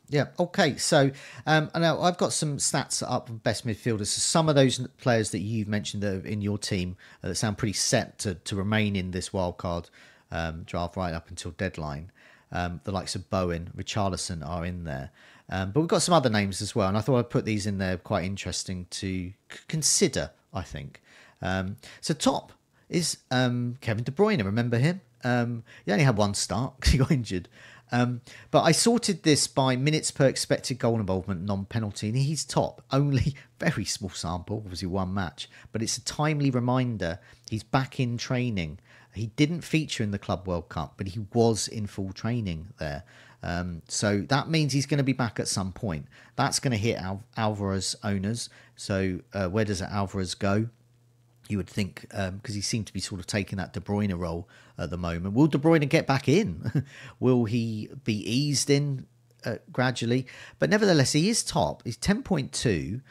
Yeah. Okay. So, um, now I've got some stats up of best midfielders. So some of those players that you've mentioned that in your team uh, that sound pretty set to, to remain in this wildcard um, draft right up until deadline. Um, the likes of Bowen, Richarlison are in there. Um, but we've got some other names as well, and I thought I'd put these in there quite interesting to c- consider, I think. Um, so, top is um, Kevin De Bruyne. Remember him? Um, he only had one start because he got injured. Um, but I sorted this by minutes per expected goal involvement, non penalty, and he's top. Only very small sample, obviously one match, but it's a timely reminder he's back in training he didn't feature in the Club World Cup, but he was in full training there. Um, so that means he's going to be back at some point. That's going to hit Al- Alvarez owners. So uh, where does Alvarez go? You would think because um, he seemed to be sort of taking that De Bruyne role at the moment. Will De Bruyne get back in? Will he be eased in uh, gradually? But nevertheless, he is top. He's ten point two.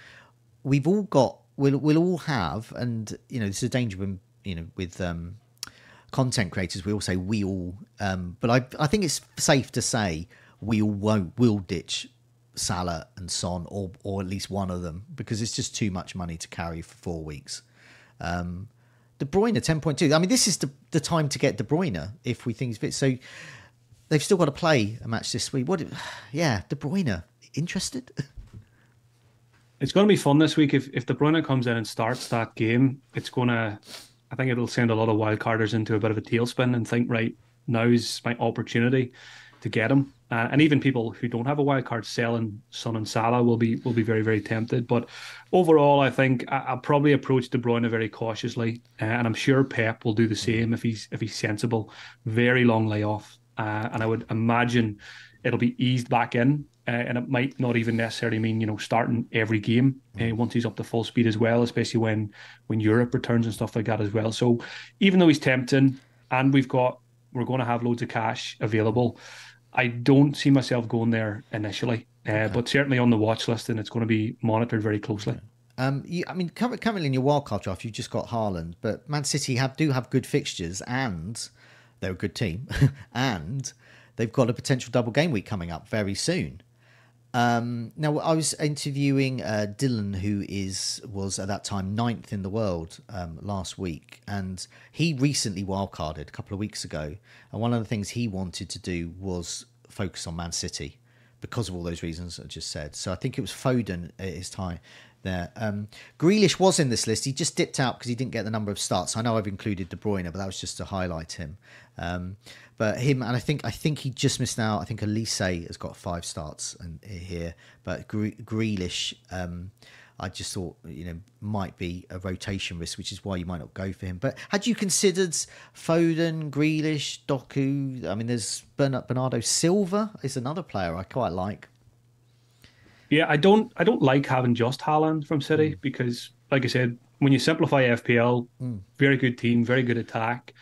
We've all got. We'll we'll all have, and you know, this is a danger when you know with um, content creators, we all say we all, um, but I, I think it's safe to say we all won't, will ditch Salah and Son, or or at least one of them, because it's just too much money to carry for four weeks. Um, De Bruyne, ten point two. I mean, this is the the time to get De Bruyne if we think. So they've still got to play a match this week. What? Yeah, De Bruyne interested. It's going to be fun this week if if De Bruyne comes in and starts that game. It's going to I think it'll send a lot of wildcarders into a bit of a tailspin and think, right, now's my opportunity. To get him. Uh, and even people who don't have a wild card selling Son and Salah will be will be very very tempted. But overall, I think I, will probably approach De Bruyne very cautiously, uh, and I'm sure Pep will do the same if he's if he's sensible. Very long layoff, uh, and I would imagine it'll be eased back in, uh, and it might not even necessarily mean you know starting every game uh, once he's up to full speed as well, especially when when Europe returns and stuff like that as well. So even though he's tempting, and we've got we're going to have loads of cash available. I don't see myself going there initially, uh, okay. but certainly on the watch list, and it's going to be monitored very closely. Um, you, I mean, currently in your wildcard draft, you've just got Haaland, but Man City have do have good fixtures, and they're a good team, and they've got a potential double game week coming up very soon. Um, now, I was interviewing uh, Dylan, who is was at that time ninth in the world um, last week, and he recently wildcarded a couple of weeks ago. And one of the things he wanted to do was focus on Man City because of all those reasons I just said. So I think it was Foden at his time there. Um, Grealish was in this list. He just dipped out because he didn't get the number of starts. I know I've included De Bruyne, but that was just to highlight him. Um, but him, and I think I think he just missed out. I think Olise has got five starts and here, but Grealish, um, I just thought you know might be a rotation risk, which is why you might not go for him. But had you considered Foden, Grealish, Doku? I mean, there's Bernardo Silva is another player I quite like. Yeah, I don't I don't like having just Haaland from City mm. because, like I said, when you simplify FPL, mm. very good team, very good attack.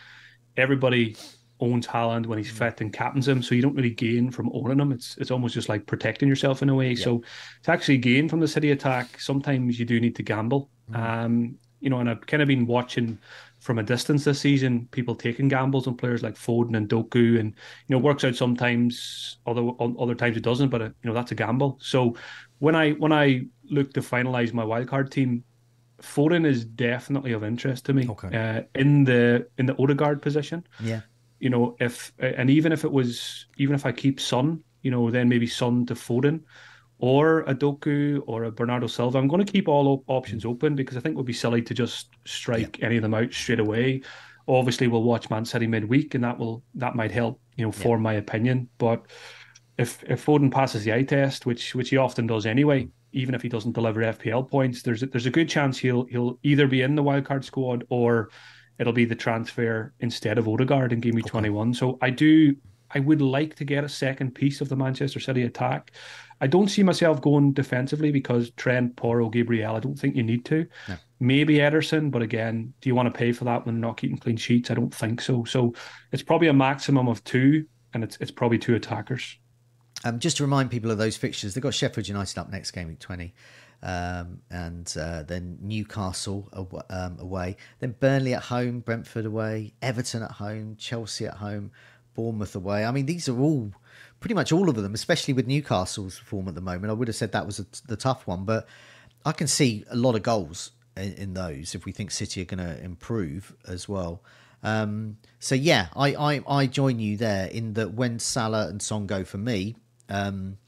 Everybody owns Haaland when he's mm. fit and captains him, so you don't really gain from owning him. It's it's almost just like protecting yourself in a way. Yeah. So to actually gain from the City attack, sometimes you do need to gamble. Mm. Um, you know, and I've kind of been watching from a distance this season, people taking gambles on players like Foden and Doku, and you know, works out sometimes, although other times it doesn't. But uh, you know, that's a gamble. So when I when I look to finalize my wildcard team, Foden is definitely of interest to me. Okay. Uh, in the in the Odegaard position. Yeah you know, if and even if it was even if I keep Son, you know, then maybe Son to Foden or a Doku or a Bernardo Silva. I'm going to keep all options open because I think it would be silly to just strike yeah. any of them out straight away. Obviously, we'll watch Man City midweek, and that will that might help, you know, form yeah. my opinion. But if if Foden passes the eye test, which which he often does anyway, even if he doesn't deliver FPL points, there's a, there's a good chance he'll he'll either be in the wildcard squad or it'll be the transfer instead of Odegaard in game week okay. 21. So I do, I would like to get a second piece of the Manchester City attack. I don't see myself going defensively because Trent, Porro, Gabriel, I don't think you need to. No. Maybe Ederson, but again, do you want to pay for that when not keeping clean sheets? I don't think so. So it's probably a maximum of two, and it's it's probably two attackers. Um, just to remind people of those fixtures, they've got Sheffield United up next game week 20 um, and uh, then Newcastle um, away, then Burnley at home, Brentford away, Everton at home, Chelsea at home, Bournemouth away. I mean, these are all pretty much all of them, especially with Newcastle's form at the moment. I would have said that was a, the tough one, but I can see a lot of goals in, in those if we think City are going to improve as well. Um, so yeah, I, I, I join you there in that when Salah and Son go for me, um,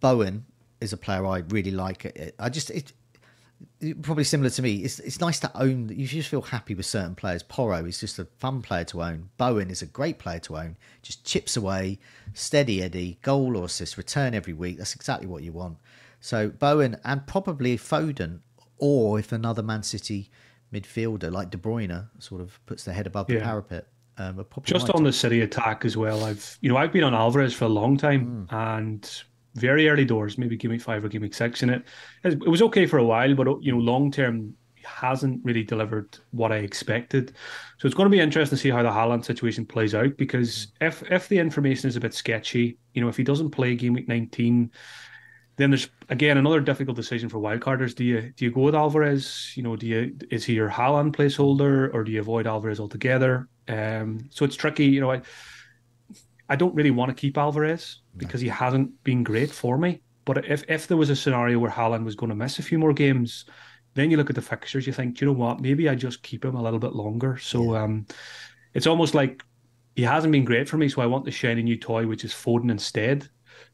Bowen is a player I really like. I just it, it, probably similar to me. It's it's nice to own. You just feel happy with certain players. Porro is just a fun player to own. Bowen is a great player to own. Just chips away, steady Eddie, goal or assist, return every week. That's exactly what you want. So Bowen and probably Foden, or if another Man City midfielder like De Bruyne sort of puts their head above the parapet. Um, just on the City attack as well. I've you know I've been on Alvarez for a long time, mm. and very early doors, maybe give me five or give me six in it. It was okay for a while, but you know, long term hasn't really delivered what I expected. So it's going to be interesting to see how the Haaland situation plays out because if if the information is a bit sketchy, you know, if he doesn't play game week 19, then there's again another difficult decision for wildcarders. Do you do you go with Alvarez? You know, do you is he your Haaland placeholder or do you avoid Alvarez altogether? Um, so it's tricky. You know, I I don't really want to keep Alvarez because he hasn't been great for me. But if, if there was a scenario where Haaland was going to miss a few more games, then you look at the fixtures, you think, you know what, maybe I just keep him a little bit longer. So yeah. um, it's almost like he hasn't been great for me, so I want the shiny new toy, which is Foden instead.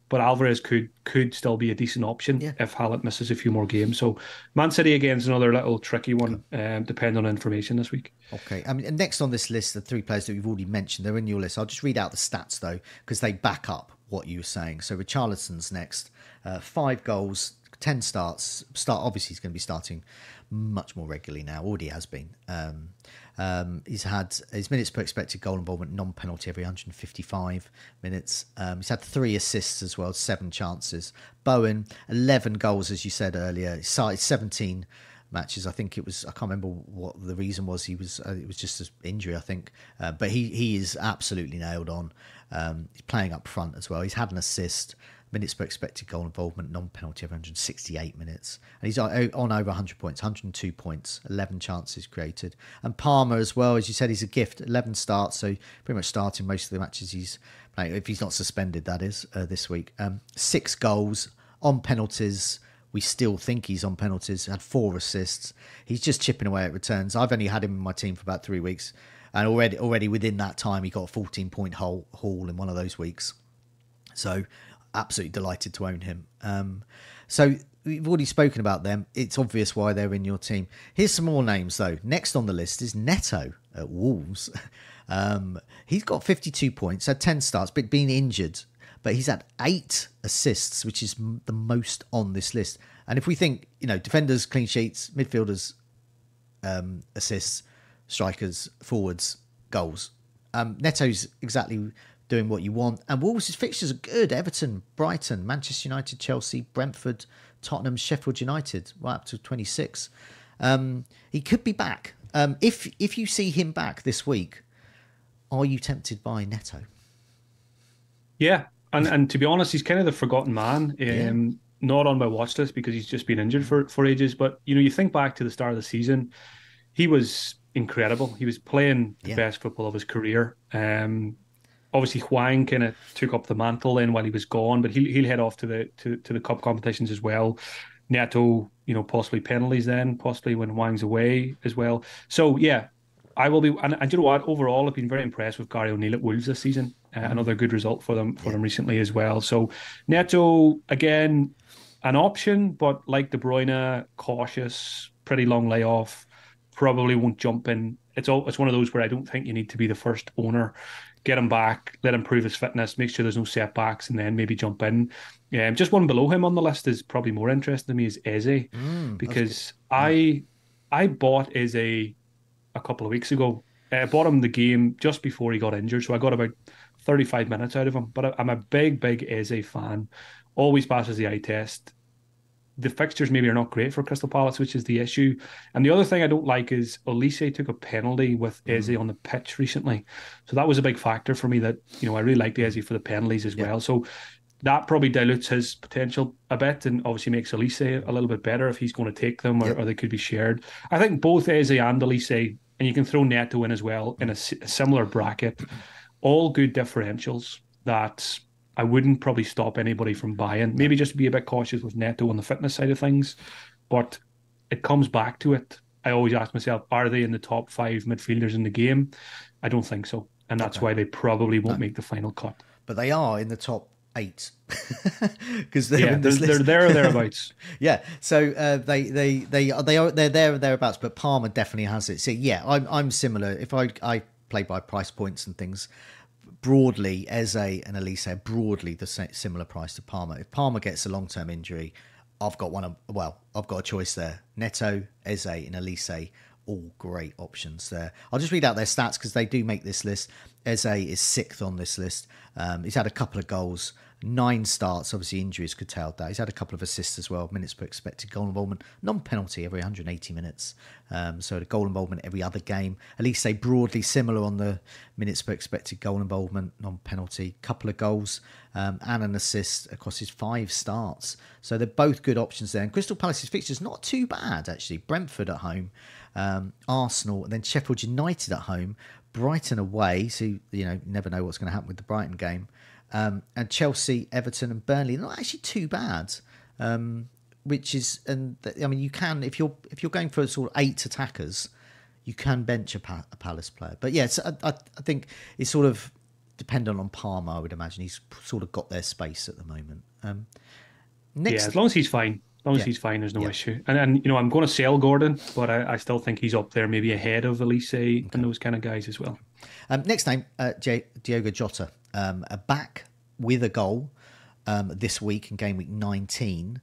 But Alvarez could could still be a decent option Yeah. if Haaland misses a few more games. So Man City again is another little tricky one, um, depending on information this week. Okay. I mean, and next on this list, the three players that we've already mentioned, they're in your list. I'll just read out the stats though, because they back up what you were saying. So Richarlison's next, uh, five goals, ten starts. Start obviously he's going to be starting much more regularly now. Already has been. Um, um, he's had his minutes per expected goal involvement, non-penalty every 155 minutes. Um, he's had three assists as well, seven chances. Bowen, 11 goals, as you said earlier. Started 17 matches. I think it was. I can't remember what the reason was. He was. Uh, it was just an injury, I think. Uh, but he he is absolutely nailed on. Um, he's playing up front as well. He's had an assist. Minutes per expected goal involvement, non-penalty of 168 minutes, and he's on, on over 100 points, 102 points, 11 chances created. And Palmer as well, as you said, he's a gift. 11 starts, so pretty much starting most of the matches he's playing. If he's not suspended, that is uh, this week. Um, six goals on penalties we still think he's on penalties. Had four assists. He's just chipping away at returns. I've only had him in my team for about three weeks, and already already within that time he got a 14 point haul, haul in one of those weeks. So absolutely delighted to own him. Um, so we've already spoken about them. It's obvious why they're in your team. Here's some more names though. Next on the list is Neto at Wolves. Um, he's got 52 points, had 10 starts, but been injured. But he's had eight assists, which is the most on this list. And if we think, you know, defenders, clean sheets, midfielders, um, assists, strikers, forwards, goals. Um, Neto's exactly doing what you want. And Wolves' fixtures are good. Everton, Brighton, Manchester United, Chelsea, Brentford, Tottenham, Sheffield United, right up to 26. Um, he could be back. Um, if if you see him back this week, are you tempted by Neto? Yeah, and and to be honest, he's kind of the forgotten man. Um, Not on my watch list because he's just been injured for for ages. But you know, you think back to the start of the season, he was incredible. He was playing the Yeah. best football of his career. Um, obviously, Hwang kind of took up the mantle then while he was gone, but he'll he'll head off to the to, to the cup competitions as well. Neto, you know, possibly penalties then, possibly when Hwang's away as well. So yeah, I will be. And, and you know what? Overall, I've been very impressed with Gary O'Neill at Wolves this season. Uh, another good result for them for them recently as well. So Neto again, an option, but like De Bruyne, cautious, pretty long layoff. Probably won't jump in. It's all. It's one of those where I don't think you need to be the first owner. Get him back, let him prove his fitness, make sure there's no setbacks, and then maybe jump in. Um, just one below him on the list is probably more interesting to me is Eze, because I I bought Eze a couple of weeks ago. I bought him the game just before he got injured, so I got about 35 minutes out of him. But I- I'm a big, big Eze fan. Always passes the eye test. The fixtures maybe are not great for Crystal Palace, which is the issue. And the other thing I don't like is Olise took a penalty with mm-hmm. Eze on the pitch recently. So that was a big factor for me that, you know, I really liked Eze for the penalties as well. So that probably dilutes his potential a bit and obviously makes Olise a little bit better if he's going to take them or, or they could be shared. I think both Eze and Olise, and you can throw Neto in as well in a, a similar bracket, all good differentials that I wouldn't probably stop anybody from buying. Maybe just be a bit cautious with Neto on the fitness side of things, but it comes back to it. I always ask myself, are they in the top five midfielders in the game? I don't think so. And that's why they probably won't make the final cut. But they are in the top eight because they're Yeah, they're, they're there or thereabouts. Yeah, so uh, they they they are they are they're there or thereabouts, but Palmer definitely has it. So yeah, I'm I'm similar. If I I play by price points and things, broadly Eze and Olise broadly the similar price to Palmer. If Palmer gets a long term injury, I've got one. Of, well, I've got a choice there: Neto, Eze, and Olise. All great options there. I'll just read out their stats because they do make this list. Eze is sixth on this list. Um, he's had a couple of goals, nine starts. Obviously, injuries curtailed that. He's had a couple of assists as well. Minutes per expected goal involvement, non-penalty every 180 minutes. Um, so the goal involvement every other game. Olise broadly similar on the minutes per expected goal involvement, non-penalty. Couple of goals um, and an assist across his five starts. So they're both good options there. And Crystal Palace's fixtures not too bad actually. Brentford at home, um, Arsenal, and then Sheffield United at home. Brighton away, so you know, you never know what's going to happen with the Brighton game. Um, and Chelsea, Everton, and Burnley not actually too bad. Um, which is, and th- I mean, you can if you're if you're going for sort of eight attackers, you can bench a, pa- a Palace player. But yes, I, I, I think it's sort of dependent on Palmer, I would imagine. He's sort of got their space at the moment. Um, next, yeah, as long as he's fine. As long as yeah. he's fine, there's no yeah. issue. And and you know, I'm going to sell Gordon, but I, I still think he's up there, maybe ahead of Olise okay. and those kind of guys as well. Um, next name, uh, J- Diogo Jota, um, a back with a goal um, this week in game week 19.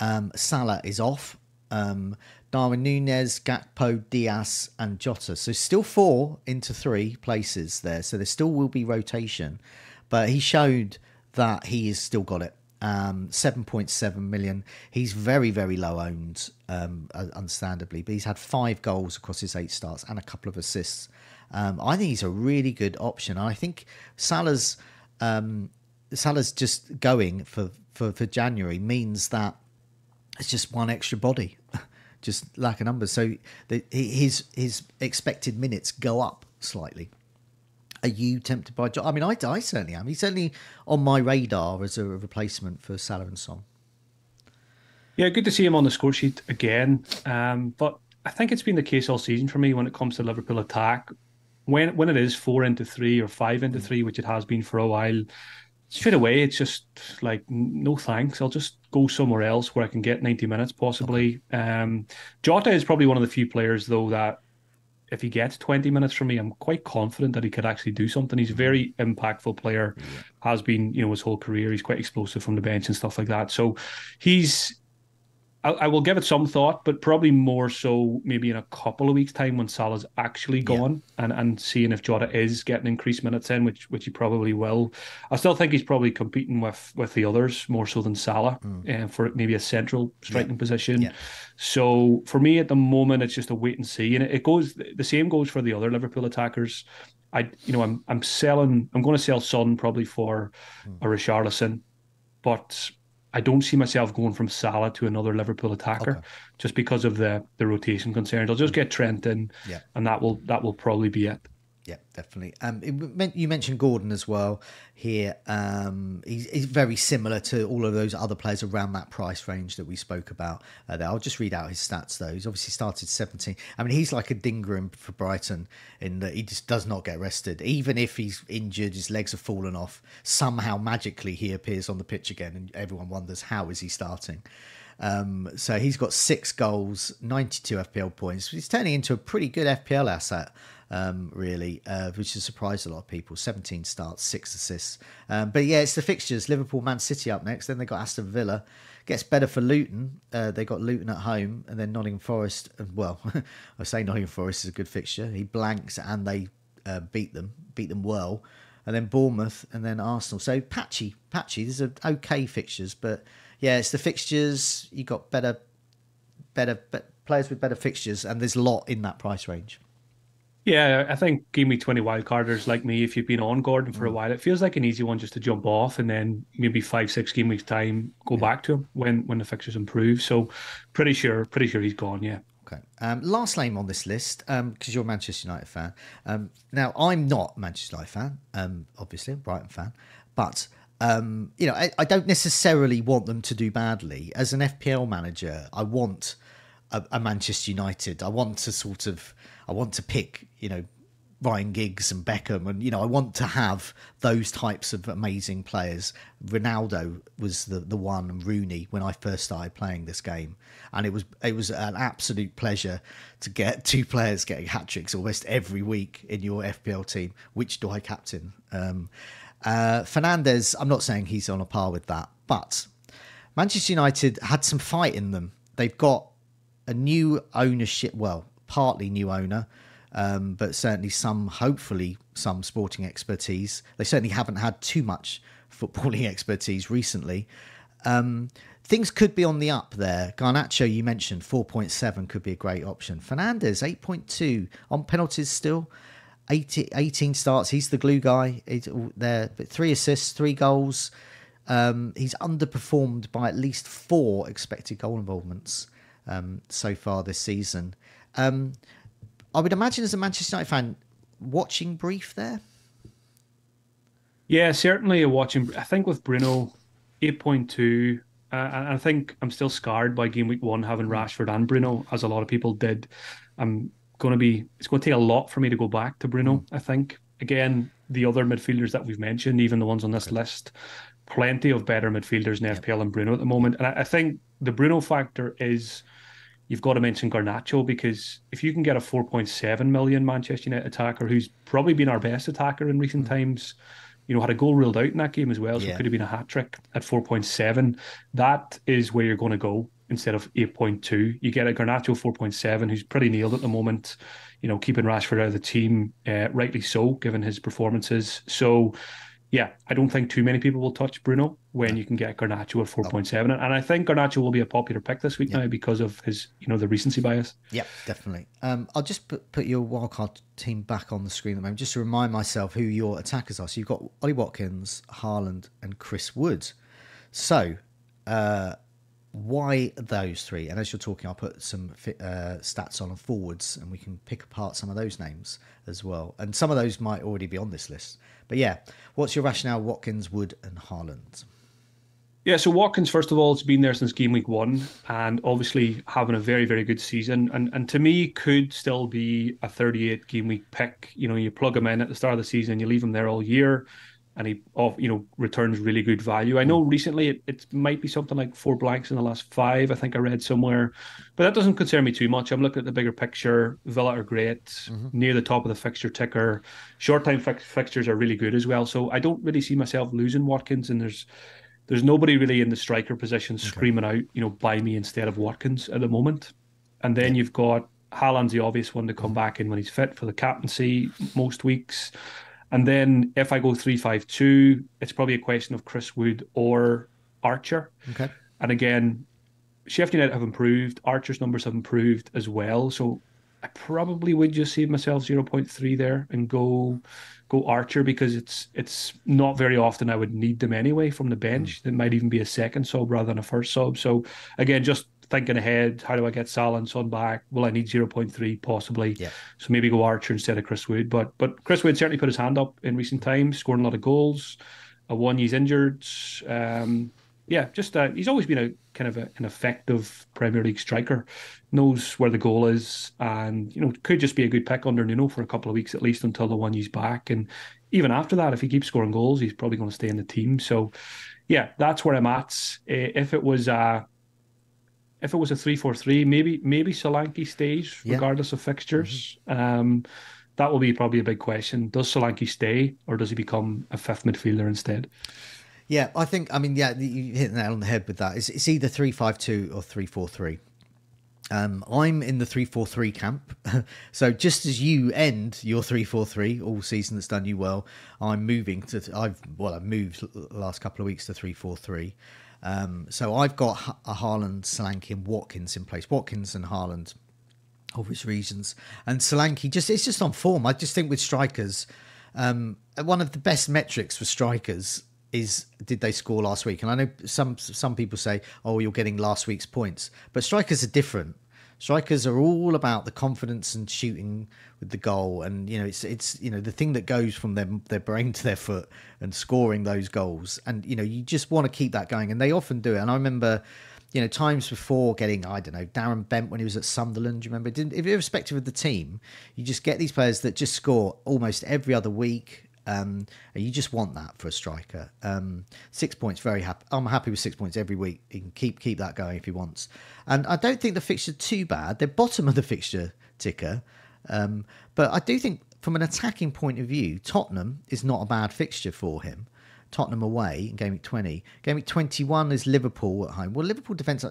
Um, Salah is off. Um, Darwin Nunez, Gakpo, Diaz, and Jota. So still four into three places there. So there still will be rotation, but he showed that he has still got it. Um, 7.7 million. He's very, very low owned, um, understandably, but he's had five goals across his eight starts and a couple of assists. Um, I think he's a really good option. I think Salah's um, Salah's just going for, for, for January means that it's just one extra body just lack of numbers. So the, his his expected minutes go up slightly. Are you tempted by? Jota? I mean, I, I certainly am. He's certainly on my radar as a replacement for Salah and Son. Yeah, good to see him on the score sheet again. Um, but I think it's been the case all season for me when it comes to Liverpool attack. When when it is four into three or five into three, which it has been for a while, straight away it's just like no thanks. I'll just go somewhere else where I can get 90 minutes possibly. Okay. Um, Jota is probably one of the few players though that if he gets 20 minutes from me, I'm quite confident that he could actually do something. He's a very impactful player, has been, you know, his whole career. He's quite explosive from the bench and stuff like that. So he's I, I, will give it some thought, but probably more so maybe in a couple of weeks' time when Salah's actually gone yeah. and, and seeing if Jota is getting increased minutes in, which which he probably will. I still think he's probably competing with with the others more so than Salah mm. uh, for maybe a central striking yeah. position. Yeah. So for me at the moment, it's just a wait and see, and it, it goes the same goes for the other Liverpool attackers. I you know I'm I'm selling I'm going to sell Son probably for mm. a Richarlison, but I don't see myself going from Salah to another Liverpool attacker okay. just because of the the rotation concerns. I'll just mm. get Trent in, yeah. and that will that will probably be it. Yeah, definitely. Um, it, you mentioned Gordon as well here. Um, he's, he's, very similar to all of those other players around that price range that we spoke about. Uh, there. I'll just read out his stats though. He's obviously started 17. I mean, he's like a dinger for Brighton in that he just does not get rested. Even if he's injured, his legs have fallen off. Somehow magically he appears on the pitch again, and everyone wonders how is he starting. Um, so he's got six goals, 92 FPL points. He's turning into a pretty good FPL asset um, really, uh, which has surprised a lot of people. 17 starts, six assists. Um, but yeah, it's the fixtures Liverpool, Man City up next. Then they got Aston Villa. Gets better for Luton. Uh, they got Luton at home, and then Nottingham Forest. Well, I say Nottingham Forest is a good fixture. He blanks and they uh, beat them, beat them well. And then Bournemouth, and then Arsenal. So patchy, patchy. These are okay fixtures, but yeah, it's the fixtures. You got better, better, better players with better fixtures, and there's a lot in that price range. Yeah, I think give me 20 wildcarders like me, if you've been on Gordon for a mm. while, it feels like an easy one just to jump off and then maybe five, six game weeks time go yeah. back to him when when the fixtures improve. So pretty sure, pretty sure he's gone, yeah. Okay. Um, last name on this list, because um, you're a Manchester United fan. Um, now, I'm not a Manchester United fan, um, obviously, a Brighton fan, but um, you know, I, I, don't necessarily want them to do badly. As an FPL manager, I want a, a Manchester United. I want to sort of I want to pick, you know, Ryan Giggs and Beckham, and you know, I want to have those types of amazing players. Ronaldo was the the one, and Rooney when I first started playing this game, and it was it was an absolute pleasure to get two players getting hat tricks almost every week in your FPL team. Which do I captain? Um, uh, Fernandes, I'm not saying he's on a par with that, but Manchester United had some fight in them. They've got a new ownership. Well, partly new owner, um, but certainly some, hopefully, some sporting expertise. They certainly haven't had too much footballing expertise recently. Um, things could be on the up there. Garnacho, you mentioned 4.7 could be a great option. Fernandes, 8.2 on penalties still. 18, 18 starts. He's the glue guy he's there. But three assists, three goals. Um, he's underperformed by at least four expected goal involvements um, so far this season. Um, I would imagine as a Manchester United fan, watching brief there. Yeah, certainly a watching. I think with Bruno, eight point two. Uh, I think I'm still scarred by game week one having Rashford and Bruno, as a lot of people did. I'm going to be. It's going to take a lot for me to go back to Bruno. Mm. I think again, the other midfielders that we've mentioned, even the ones on this list, plenty of better midfielders in FPL than Bruno at the moment. And I, I think the Bruno factor is you've got to mention Garnacho because if you can get a 4.7 million Manchester United attacker who's probably been our best attacker in recent mm-hmm. times, you know, had a goal ruled out in that game as well, so yeah. it could have been a hat trick at 4.7. That is where you're going to go instead of 8.2. You get a Garnacho 4.7 who's pretty nailed at the moment, you know, keeping Rashford out of the team, uh, rightly so, given his performances. So, yeah, I don't think too many people will touch Bruno when you can get Garnacho at 4.7. And I think Garnacho will be a popular pick this week yeah. now because of his, you know, the recency bias. Yeah, definitely. Um, I'll just put, put your wildcard team back on the screen at the moment, just to remind myself who your attackers are. So you've got Ollie Watkins, Haaland, and Chris Wood. So, uh, why those three? And as you're talking, I'll put some uh, stats on forwards, and we can pick apart some of those names as well. And some of those might already be on this list. But yeah, what's your rationale? Watkins, Wood, and Haaland. Yeah, so Watkins, first of all, has been there since game week one, and obviously having a very, very good season. And and to me, could still be a 38 game week pick. You know, you plug him in at the start of the season, you leave him there all year and he off you know returns really good value. I know recently it, it might be something like four blanks in the last five. I think I read somewhere, but that doesn't concern me too much. I'm looking at the bigger picture. Villa are great, mm-hmm. near the top of the fixture ticker. Short time fi- fixtures are really good as well. So I don't really see myself losing Watkins, and there's there's nobody really in the striker position okay. screaming out, you know, buy me instead of Watkins at the moment. And then you've got Haaland's the obvious one to come mm-hmm. back in when he's fit for the captaincy most weeks. And then if I go three five two, it's probably a question of Chris Wood or Archer. Okay. And again, Sheffield United have improved. Archer's numbers have improved as well. So I probably would just save myself zero point three there and go go Archer because it's it's not very often I would need them anyway from the bench. Mm. It might even be a second sub rather than a first sub. So again, just thinking ahead, how do I get Salah and Son back? Will I need 0.3 possibly? Yeah. So maybe go Archer instead of Chris Wood. But but Chris Wood certainly put his hand up in recent times, scoring a lot of goals. Awoniyi's injured. Um, yeah, just uh, he's always been a kind of a, an effective Premier League striker. Knows where the goal is, and you know could just be a good pick under Nuno for a couple of weeks at least until the one he's back. And even after that, if he keeps scoring goals, he's probably going to stay in the team. So, yeah, that's where I'm at. If it was uh, if it was a three four three, maybe maybe Solanke stays yeah. regardless of fixtures. Mm-hmm. Um, that will be probably a big question. Does Solanke stay, or does he become a fifth midfielder instead? Yeah, I think. I mean, yeah, you hit the nail on the head with that. It's, it's either three five two or three four three. Um, I'm in the three four three camp. so just as you end your three four three all season that's done you well, I'm moving to. I've well, I've moved the last couple of weeks to three four three. Um, so I've got a Haaland, Solanke, and Watkins in place. Watkins and Haaland, obvious reasons, and Solanke just it's just on form. I just think with strikers, um, one of the best metrics for strikers is did they score last week? And I know some some people say, oh, you're getting last week's points, but strikers are different. Strikers are all about the confidence and shooting with the goal, and you know it's it's you know the thing that goes from their their brain to their foot and scoring those goals, and you know you just want to keep that going, and they often do it. And I remember, you know, times before getting I don't know Darren Bent when he was at Sunderland. You remember? Didn't, irrespective of the team, you just get these players that just score almost every other week um, you just want that for a striker. Um, six points, very happy. I'm happy with six points every week. He can keep keep that going if he wants. And I don't think the fixture too bad. They're bottom of the fixture ticker, um, but I do think from an attacking point of view, Tottenham is not a bad fixture for him. Tottenham away in game week 20. Game week 21 is Liverpool at home. Well, Liverpool defence,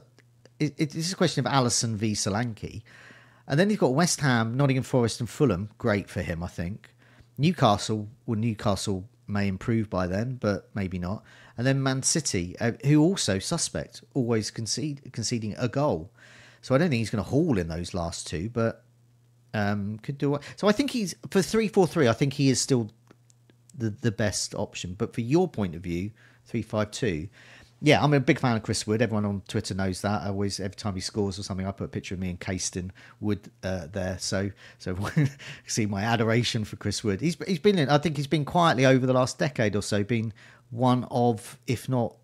it, it, a question of Alisson v Solanke. And then he's got West Ham, Nottingham Forest, and Fulham. Great for him, I think. Newcastle, well, Newcastle may improve by then, but maybe not. And then Man City, uh, who also suspect, always concede, conceding a goal. So I don't think he's going to haul in those last two, but um, could do it. So I think he's for three four three. I think he is still the the best option. But for your point of view, three five two yeah, I'm a big fan of Chris Wood. Everyone on Twitter knows that. I always, every time he scores or something, I put a picture of me and Caston Wood uh, there. So, so see my adoration for Chris Wood. He's he's been, in, I think, he's been quietly over the last decade or so, been one of, if not,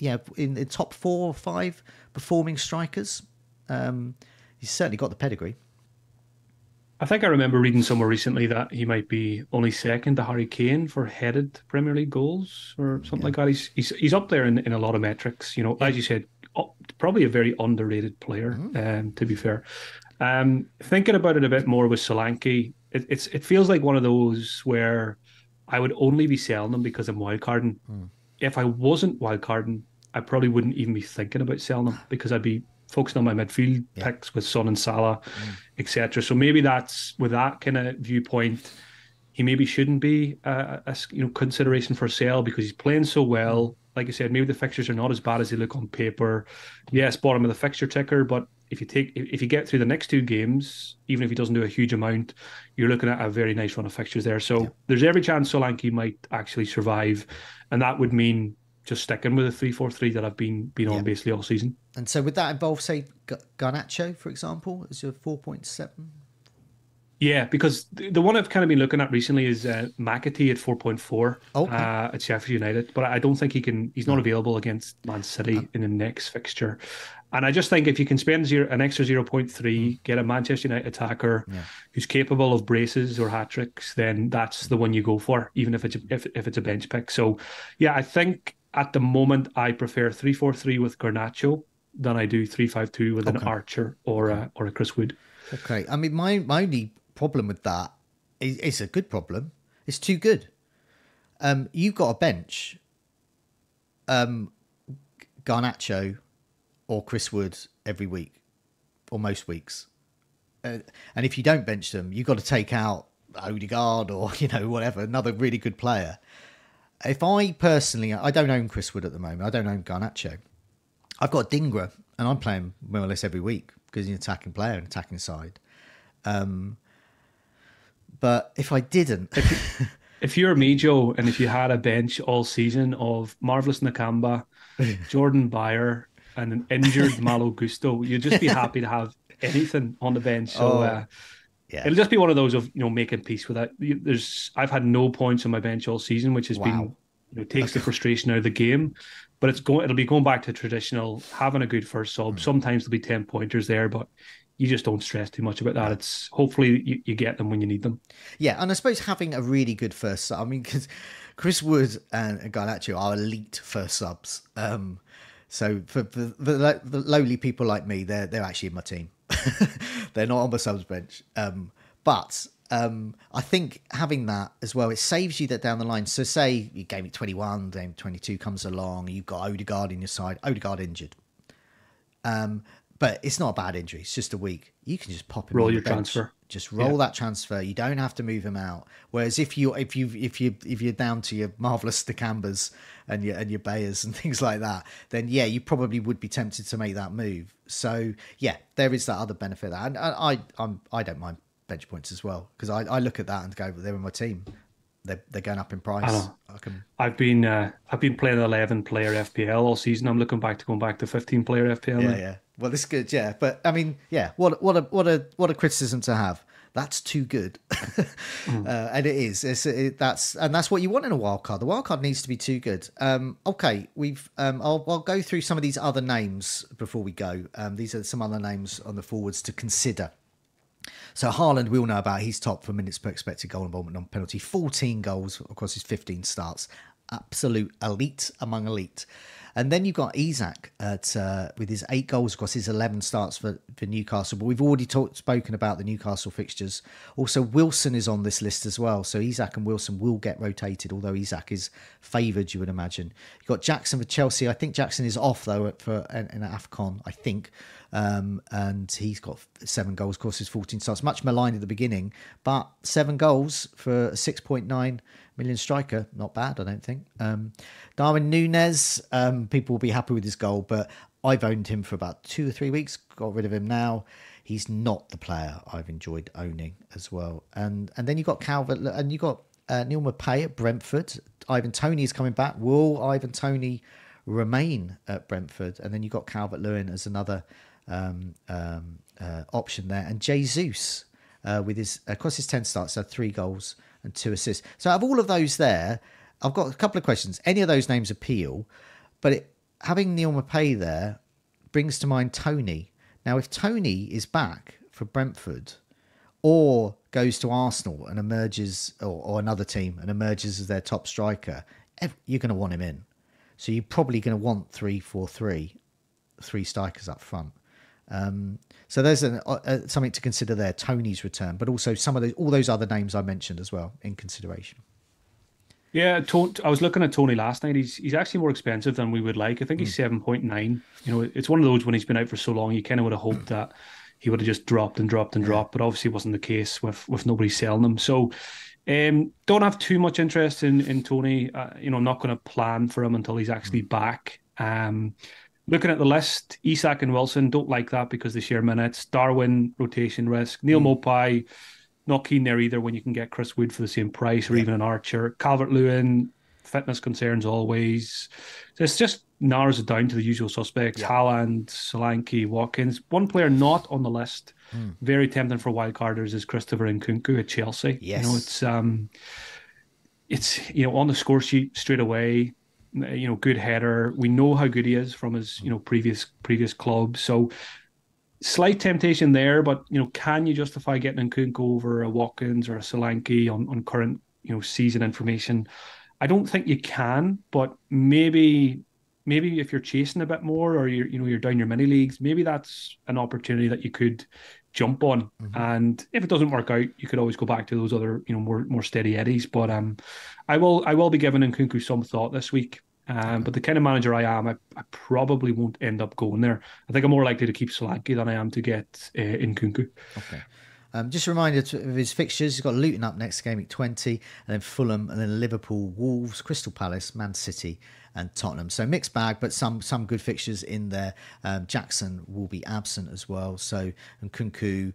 yeah, in the top four or five performing strikers. Um, he's certainly got the pedigree. I think I remember reading somewhere recently that he might be only second to Harry Kane for headed Premier League goals or something yeah. like that. He's he's he's up there in, in a lot of metrics. You know, yeah. as you said, probably a very underrated player. Mm-hmm. Um, to be fair, um, thinking about it a bit more with Solanke, it, it's it feels like one of those where I would only be selling them because I'm wildcarding. Mm. If I wasn't wildcarding, I probably wouldn't even be thinking about selling them because I'd be focusing on my midfield yeah. picks with Son and Salah, mm. etc. So maybe that's with that kind of viewpoint, he maybe shouldn't be a, a, you know consideration for sale because he's playing so well. Like I said, maybe the fixtures are not as bad as they look on paper. Yes, bottom of the fixture ticker, but if you take if you get through the next two games, even if he doesn't do a huge amount, you're looking at a very nice run of fixtures there. So yeah. there's every chance Solanke might actually survive, and that would mean just sticking with the three four three that I've been been on basically all season. And so would that involve say Garnacho, for example, as your four point seven? Yeah, because the one I've kind of been looking at recently is uh, McAtee at four point four okay. uh, at Sheffield United, but I don't think he can. He's not available against Man City in the next fixture. And I just think if you can spend zero, an extra zero point three, mm. get a Manchester United attacker yeah. who's capable of braces or hat tricks, then that's the one you go for, even if it's a, if if it's a bench pick. So, yeah, I think at the moment I prefer three four three with Garnacho than I do three five two with okay. an Archer or a or a Chris Wood. Okay, I mean my my only problem with that is it's a good problem. It's too good. Um, you've got a bench. Um, Garnacho or Chris Wood every week or most weeks, uh, and if you don't bench them, you've got to take out Odegaard or you know whatever another really good player. If I personally, I don't own Chris Wood at the moment. I don't own Garnacho. I've got Dingra, and I'm playing more or less every week because he's an attacking player and attacking side. Um, but if I didn't, if, if you're me, Joe, and if you had a bench all season of marvelous Nakamba, Jordan Beyer, and an injured Malo Gusto, you'd just be happy to have anything on the bench. So. Oh. Uh, yeah. It'll just be one of those of you know making peace with that. There's I've had no points on my bench all season, which has wow. been you know takes the frustration out of the game. But it's going it'll be going back to traditional having a good first sub. Mm. Sometimes there'll be ten pointers there, but you just don't stress too much about that. It's hopefully you, you get them when you need them. Yeah, and I suppose having a really good first sub. I mean, because Chris Wood and Garnacho are elite first subs. Um, so for, for the, the, lowly people like me, they're they're actually in my team. they're not on the subs bench. Um, but um, I think having that as well, it saves you that down the line. So say you game it 21, game 22 comes along, you've got Odegaard in your side, Odegaard injured. Um, but it's not a bad injury. It's just a week. You can just pop him. Roll your transfer. Just roll yeah. that transfer. You don't have to move him out. Whereas if you if you if you if you're down to your marvelous Nakambas and your and your Beyers and things like that, then yeah, you probably would be tempted to make that move. So yeah, there is that other benefit. And I, I'm I don't mind bench points as well because I, I look at that and go, they're in my team they're, they're going up in price. I. I can... I've been uh, I've been playing eleven player FPL all season. I'm looking back to going back to fifteen player FPL. Yeah, now. yeah. Well, this is good. Yeah, but I mean, yeah. What what a what a what a criticism to have. That's too good, mm. uh, and it is. It's it, that's and that's what you want in a wild card. The wild card needs to be too good. Um, okay, we've. Um, I'll I'll go through some of these other names before we go. Um, these are some other names on the forwards to consider. So Haaland, we all know about. He's top for minutes per expected goal involvement on penalty. 14 goals across his 15 starts. Absolute elite among elite. And then you've got Isak at uh, with his eight goals across his 11 starts for, for Newcastle. But we've already talked, spoken about the Newcastle fixtures. Also, Wilson is on this list as well. So Isak and Wilson will get rotated, although Isak is favoured, you would imagine. You've got Jackson for Chelsea. I think Jackson is off, though, for an, an AFCON, I think. Um, and he's got seven goals, of course, his 14 starts. Much maligned at the beginning, but seven goals for 6.9 million striker, not bad, I don't think. Um, Darwin Nunez, um, people will be happy with his goal, but I've owned him for about two or three weeks, got rid of him now. He's not the player I've enjoyed owning as well. And and then you've got Calvert and you've got uh, Neal Maupay at Brentford. Ivan Toney is coming back. Will Ivan Toney remain at Brentford? And then you've got Calvert Lewin as another um, um, uh, option there, and Jesus uh, with his across his ten starts had three goals and two assists. So out of all of those there, I've got a couple of questions. Any of those names appeal, but it, having Neal Maupay there brings to mind Toney. Now, if Toney is back for Brentford, or goes to Arsenal and emerges, or, or another team and emerges as their top striker, you're going to want him in. So you're probably going to want three, four, three, three strikers up front. Um, so there's an, uh, something to consider there. Toney's return, but also some of the, all those other names I mentioned as well in consideration. Yeah, I was looking at Toney last night. He's he's actually more expensive than we would like. I think he's hmm. seven point nine. You know, it's one of those when he's been out for so long, you kind of would have hoped that he would have just dropped and dropped and dropped, but obviously it wasn't the case with with nobody selling them. So, um, don't have too much interest in in Toney. Uh, you know, I'm not going to plan for him until he's actually hmm. back. Um, looking at the list, Isak and Wilson don't like that because they share minutes. Darwin rotation risk. Neal mm. Maupay not keen there either when you can get Chris Wood for the same price or yeah. even an Archer. Calvert Lewin, fitness concerns always. It's just narrows it down to the usual suspects: yeah. Haaland, Solanke, Watkins. One player not on the list, mm. very tempting for wildcarders, is Christopher Nkunku at Chelsea. Yes. You know, it's um, it's you know on the score sheet straight away. You know, good header. We know how good he is from his you know previous previous club. So slight temptation there, but you know, can you justify getting Nkunku over a Watkins or a Solanke on, on current you know season information? I don't think you can, but maybe maybe if you're chasing a bit more or you're you know you're down your mini leagues, maybe that's an opportunity that you could jump on. Mm-hmm. And if it doesn't work out, you could always go back to those other you know more more steady eddies. But um, I will I will be giving Nkunku some thought this week. Um, but the kind of manager I am, I, I, probably won't end up going there. I think I'm more likely to keep Solanke than I am to get uh, Nkunku. Okay. Um, just a reminder of his fixtures. He's got Luton up next game at 20, and then Fulham, and then Liverpool, Wolves, Crystal Palace, Man City, and Tottenham. So mixed bag, but some some good fixtures in there. Um, Jackson will be absent as well. So Nkunku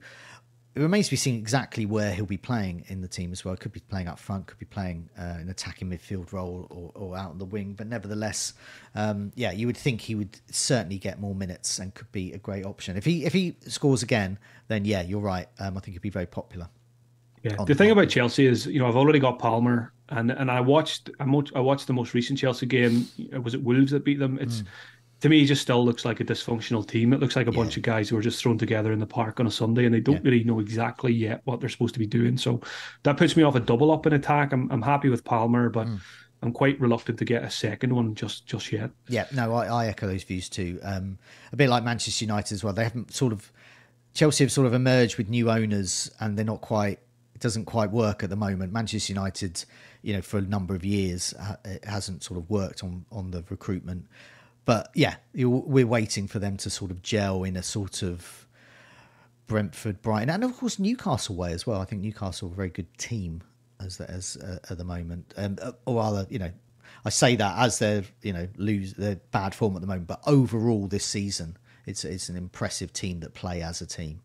it remains to be seen exactly where he'll be playing in the team as well. Could be playing up front, could be playing uh, an attacking midfield role or, or, out on the wing. But nevertheless, um, yeah, you would think he would certainly get more minutes and could be a great option. If he if he scores again, then yeah, you're right. Um, I think he'd be very popular. Yeah, the thing about Chelsea is, you know, I've already got Palmer, and and I watched I watched the most recent Chelsea game. Was it Wolves that beat them? It's mm to me, it just still looks like a dysfunctional team. It looks like a yeah. bunch of guys who are just thrown together in the park on a Sunday and they don't yeah. really know exactly yet what they're supposed to be doing. So that puts me off a double up in attack. I'm, I'm happy with Palmer, but mm. I'm quite reluctant to get a second one just just yet. Yeah, no, I, I echo those views too. Um, a bit like Manchester United as well. They haven't sort of Chelsea have sort of emerged with new owners and they're not quite. It doesn't quite work at the moment. Manchester United, you know, for a number of years, it hasn't sort of worked on on the recruitment. But yeah, we're waiting for them to sort of gel in a sort of Brentford, Brighton, and of course Newcastle way as well. I think Newcastle are a very good team as as uh, at the moment, and uh, or rather, you know, I say that as they're you know lose their bad form at the moment, but overall this season, it's it's an impressive team that play as a team.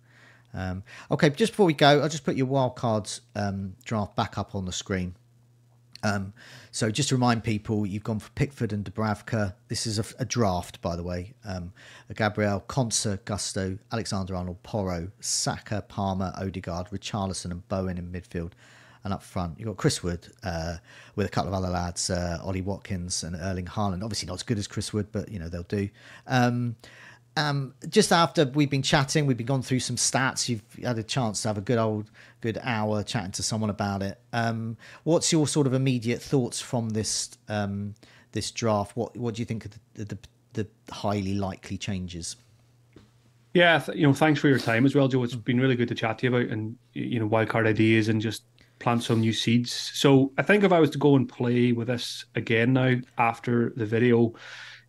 Um, okay, just before we go, I'll just put your wildcards um, draft back up on the screen. Um, so just to remind people, you've gone for Pickford and Dubravka. This is a, a draft, by the way. Um, Gabriel, Konsa, Gusto, Alexander Arnold, Porro, Saka, Palmer, Odegaard, Richarlison, and Bowen in midfield. And up front, you've got Chris Wood uh, with a couple of other lads, uh, Ollie Watkins and Erling Haaland. Obviously not as good as Chris Wood, but you know they'll do. Um, um, just after we've been chatting, we've been gone through some stats. You've had a chance to have a good old, good hour chatting to someone about it. Um, what's your sort of immediate thoughts from this um, this draft? What what do you think of the, the, the highly likely changes? Yeah, you know, thanks for your time as well, Joe. It's been really good to chat to you about and you know wildcard ideas and just plant some new seeds. So I think if I was to go and play with this again now after the video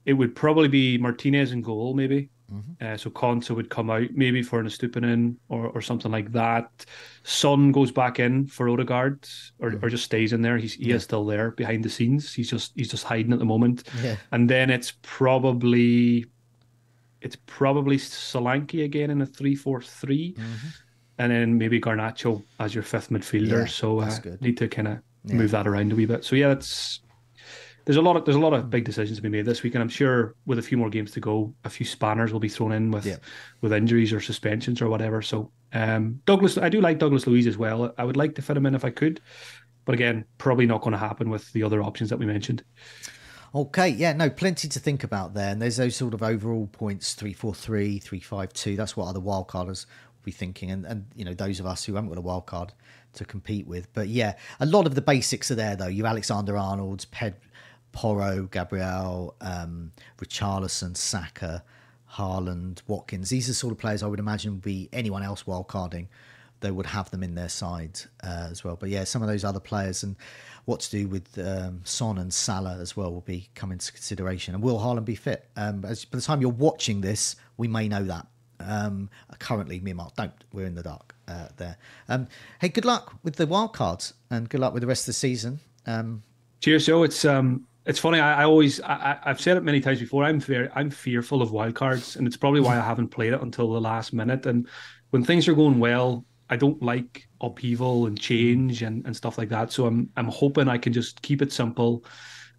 it would probably be Martinez in goal, maybe. Mm-hmm. Uh, so Konsa would come out maybe for an Estupinan or, or something like that. Son goes back in for Odegaard or, mm-hmm. or just stays in there. He's he yeah. is still there behind the scenes. He's just he's just hiding at the moment. Yeah. And then it's probably it's probably Solanke again in a three four three, mm-hmm. and then maybe Garnacho as your fifth midfielder. Yeah, so uh, need to kind of move that around a wee bit. So yeah, that's there's a lot of there's a lot of big decisions to be made this week, and I'm sure with a few more games to go, a few spanners will be thrown in with yeah. with injuries or suspensions or whatever. So um, Douglas, I do like Douglas Luiz as well. I would like to fit him in if I could, but again, probably not going to happen with the other options that we mentioned. Okay, yeah, no, plenty to think about there. And there's those sort of overall points 343, 352. That's what other wildcarders will be thinking, and, and you know those of us who haven't got a wild card to compete with. But yeah, a lot of the basics are there though. You Alexander Arnold's, Ped, Porro, Gabriel, um, Richarlison, Saka, Haaland, Watkins. These are the sort of players I would imagine would be anyone else wildcarding. They would have them in their side uh, as well. But yeah, some of those other players and what to do with um, Son and Salah as well will be come into consideration. And will Haaland be fit? Um, as by the time you're watching this, we may know that. Um, currently, me and Mark don't. We're in the dark uh, there. Um, hey, good luck with the wild cards and good luck with the rest of the season. Um, Cheers, Joe. It's um, it's funny. I, I always, I, have said it many times before. I'm very, I'm fearful of wildcards, and it's probably why I haven't played it until the last minute. And when things are going well, I don't like upheaval and change and, and stuff like that. So I'm, I'm hoping I can just keep it simple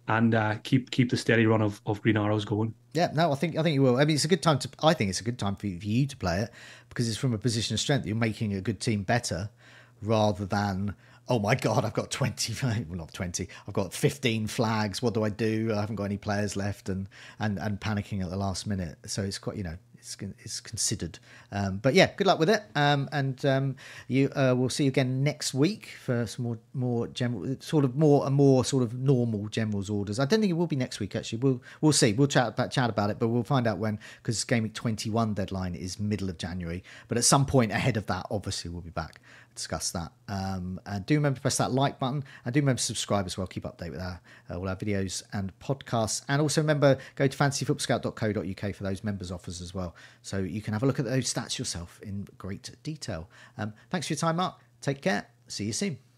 and uh, keep keep the steady run of, of Green Arrows going. Yeah, no, I think I think you will. I mean, it's a good time to. I think it's a good time for for you to play it because it's from a position of strength. You're making a good team better rather than oh my god, I've got 20, well not 20, I've got 15 flags. What do I do? I haven't got any players left and, and, and panicking at the last minute. So it's quite, you know, it's, it's considered. Um, but yeah, good luck with it. Um, and um, you, uh, we'll see you again next week for some more, more general, sort of more and more sort of normal generals orders. I don't think it will be next week actually. We'll, we'll see. We'll chat about, chat about it, but we'll find out when because game week 21 deadline is middle of January. But at some point ahead of that, obviously we'll be back discuss that. Um, and do remember to press that like button and do remember to subscribe as well. Keep update with our, uh, all our videos and podcasts. And also remember, go to fantasyfootballscout.co.uk for those members offers as well. So you can have a look at those stats yourself in great detail. Um, thanks for your time, Mark. Take care. See you soon.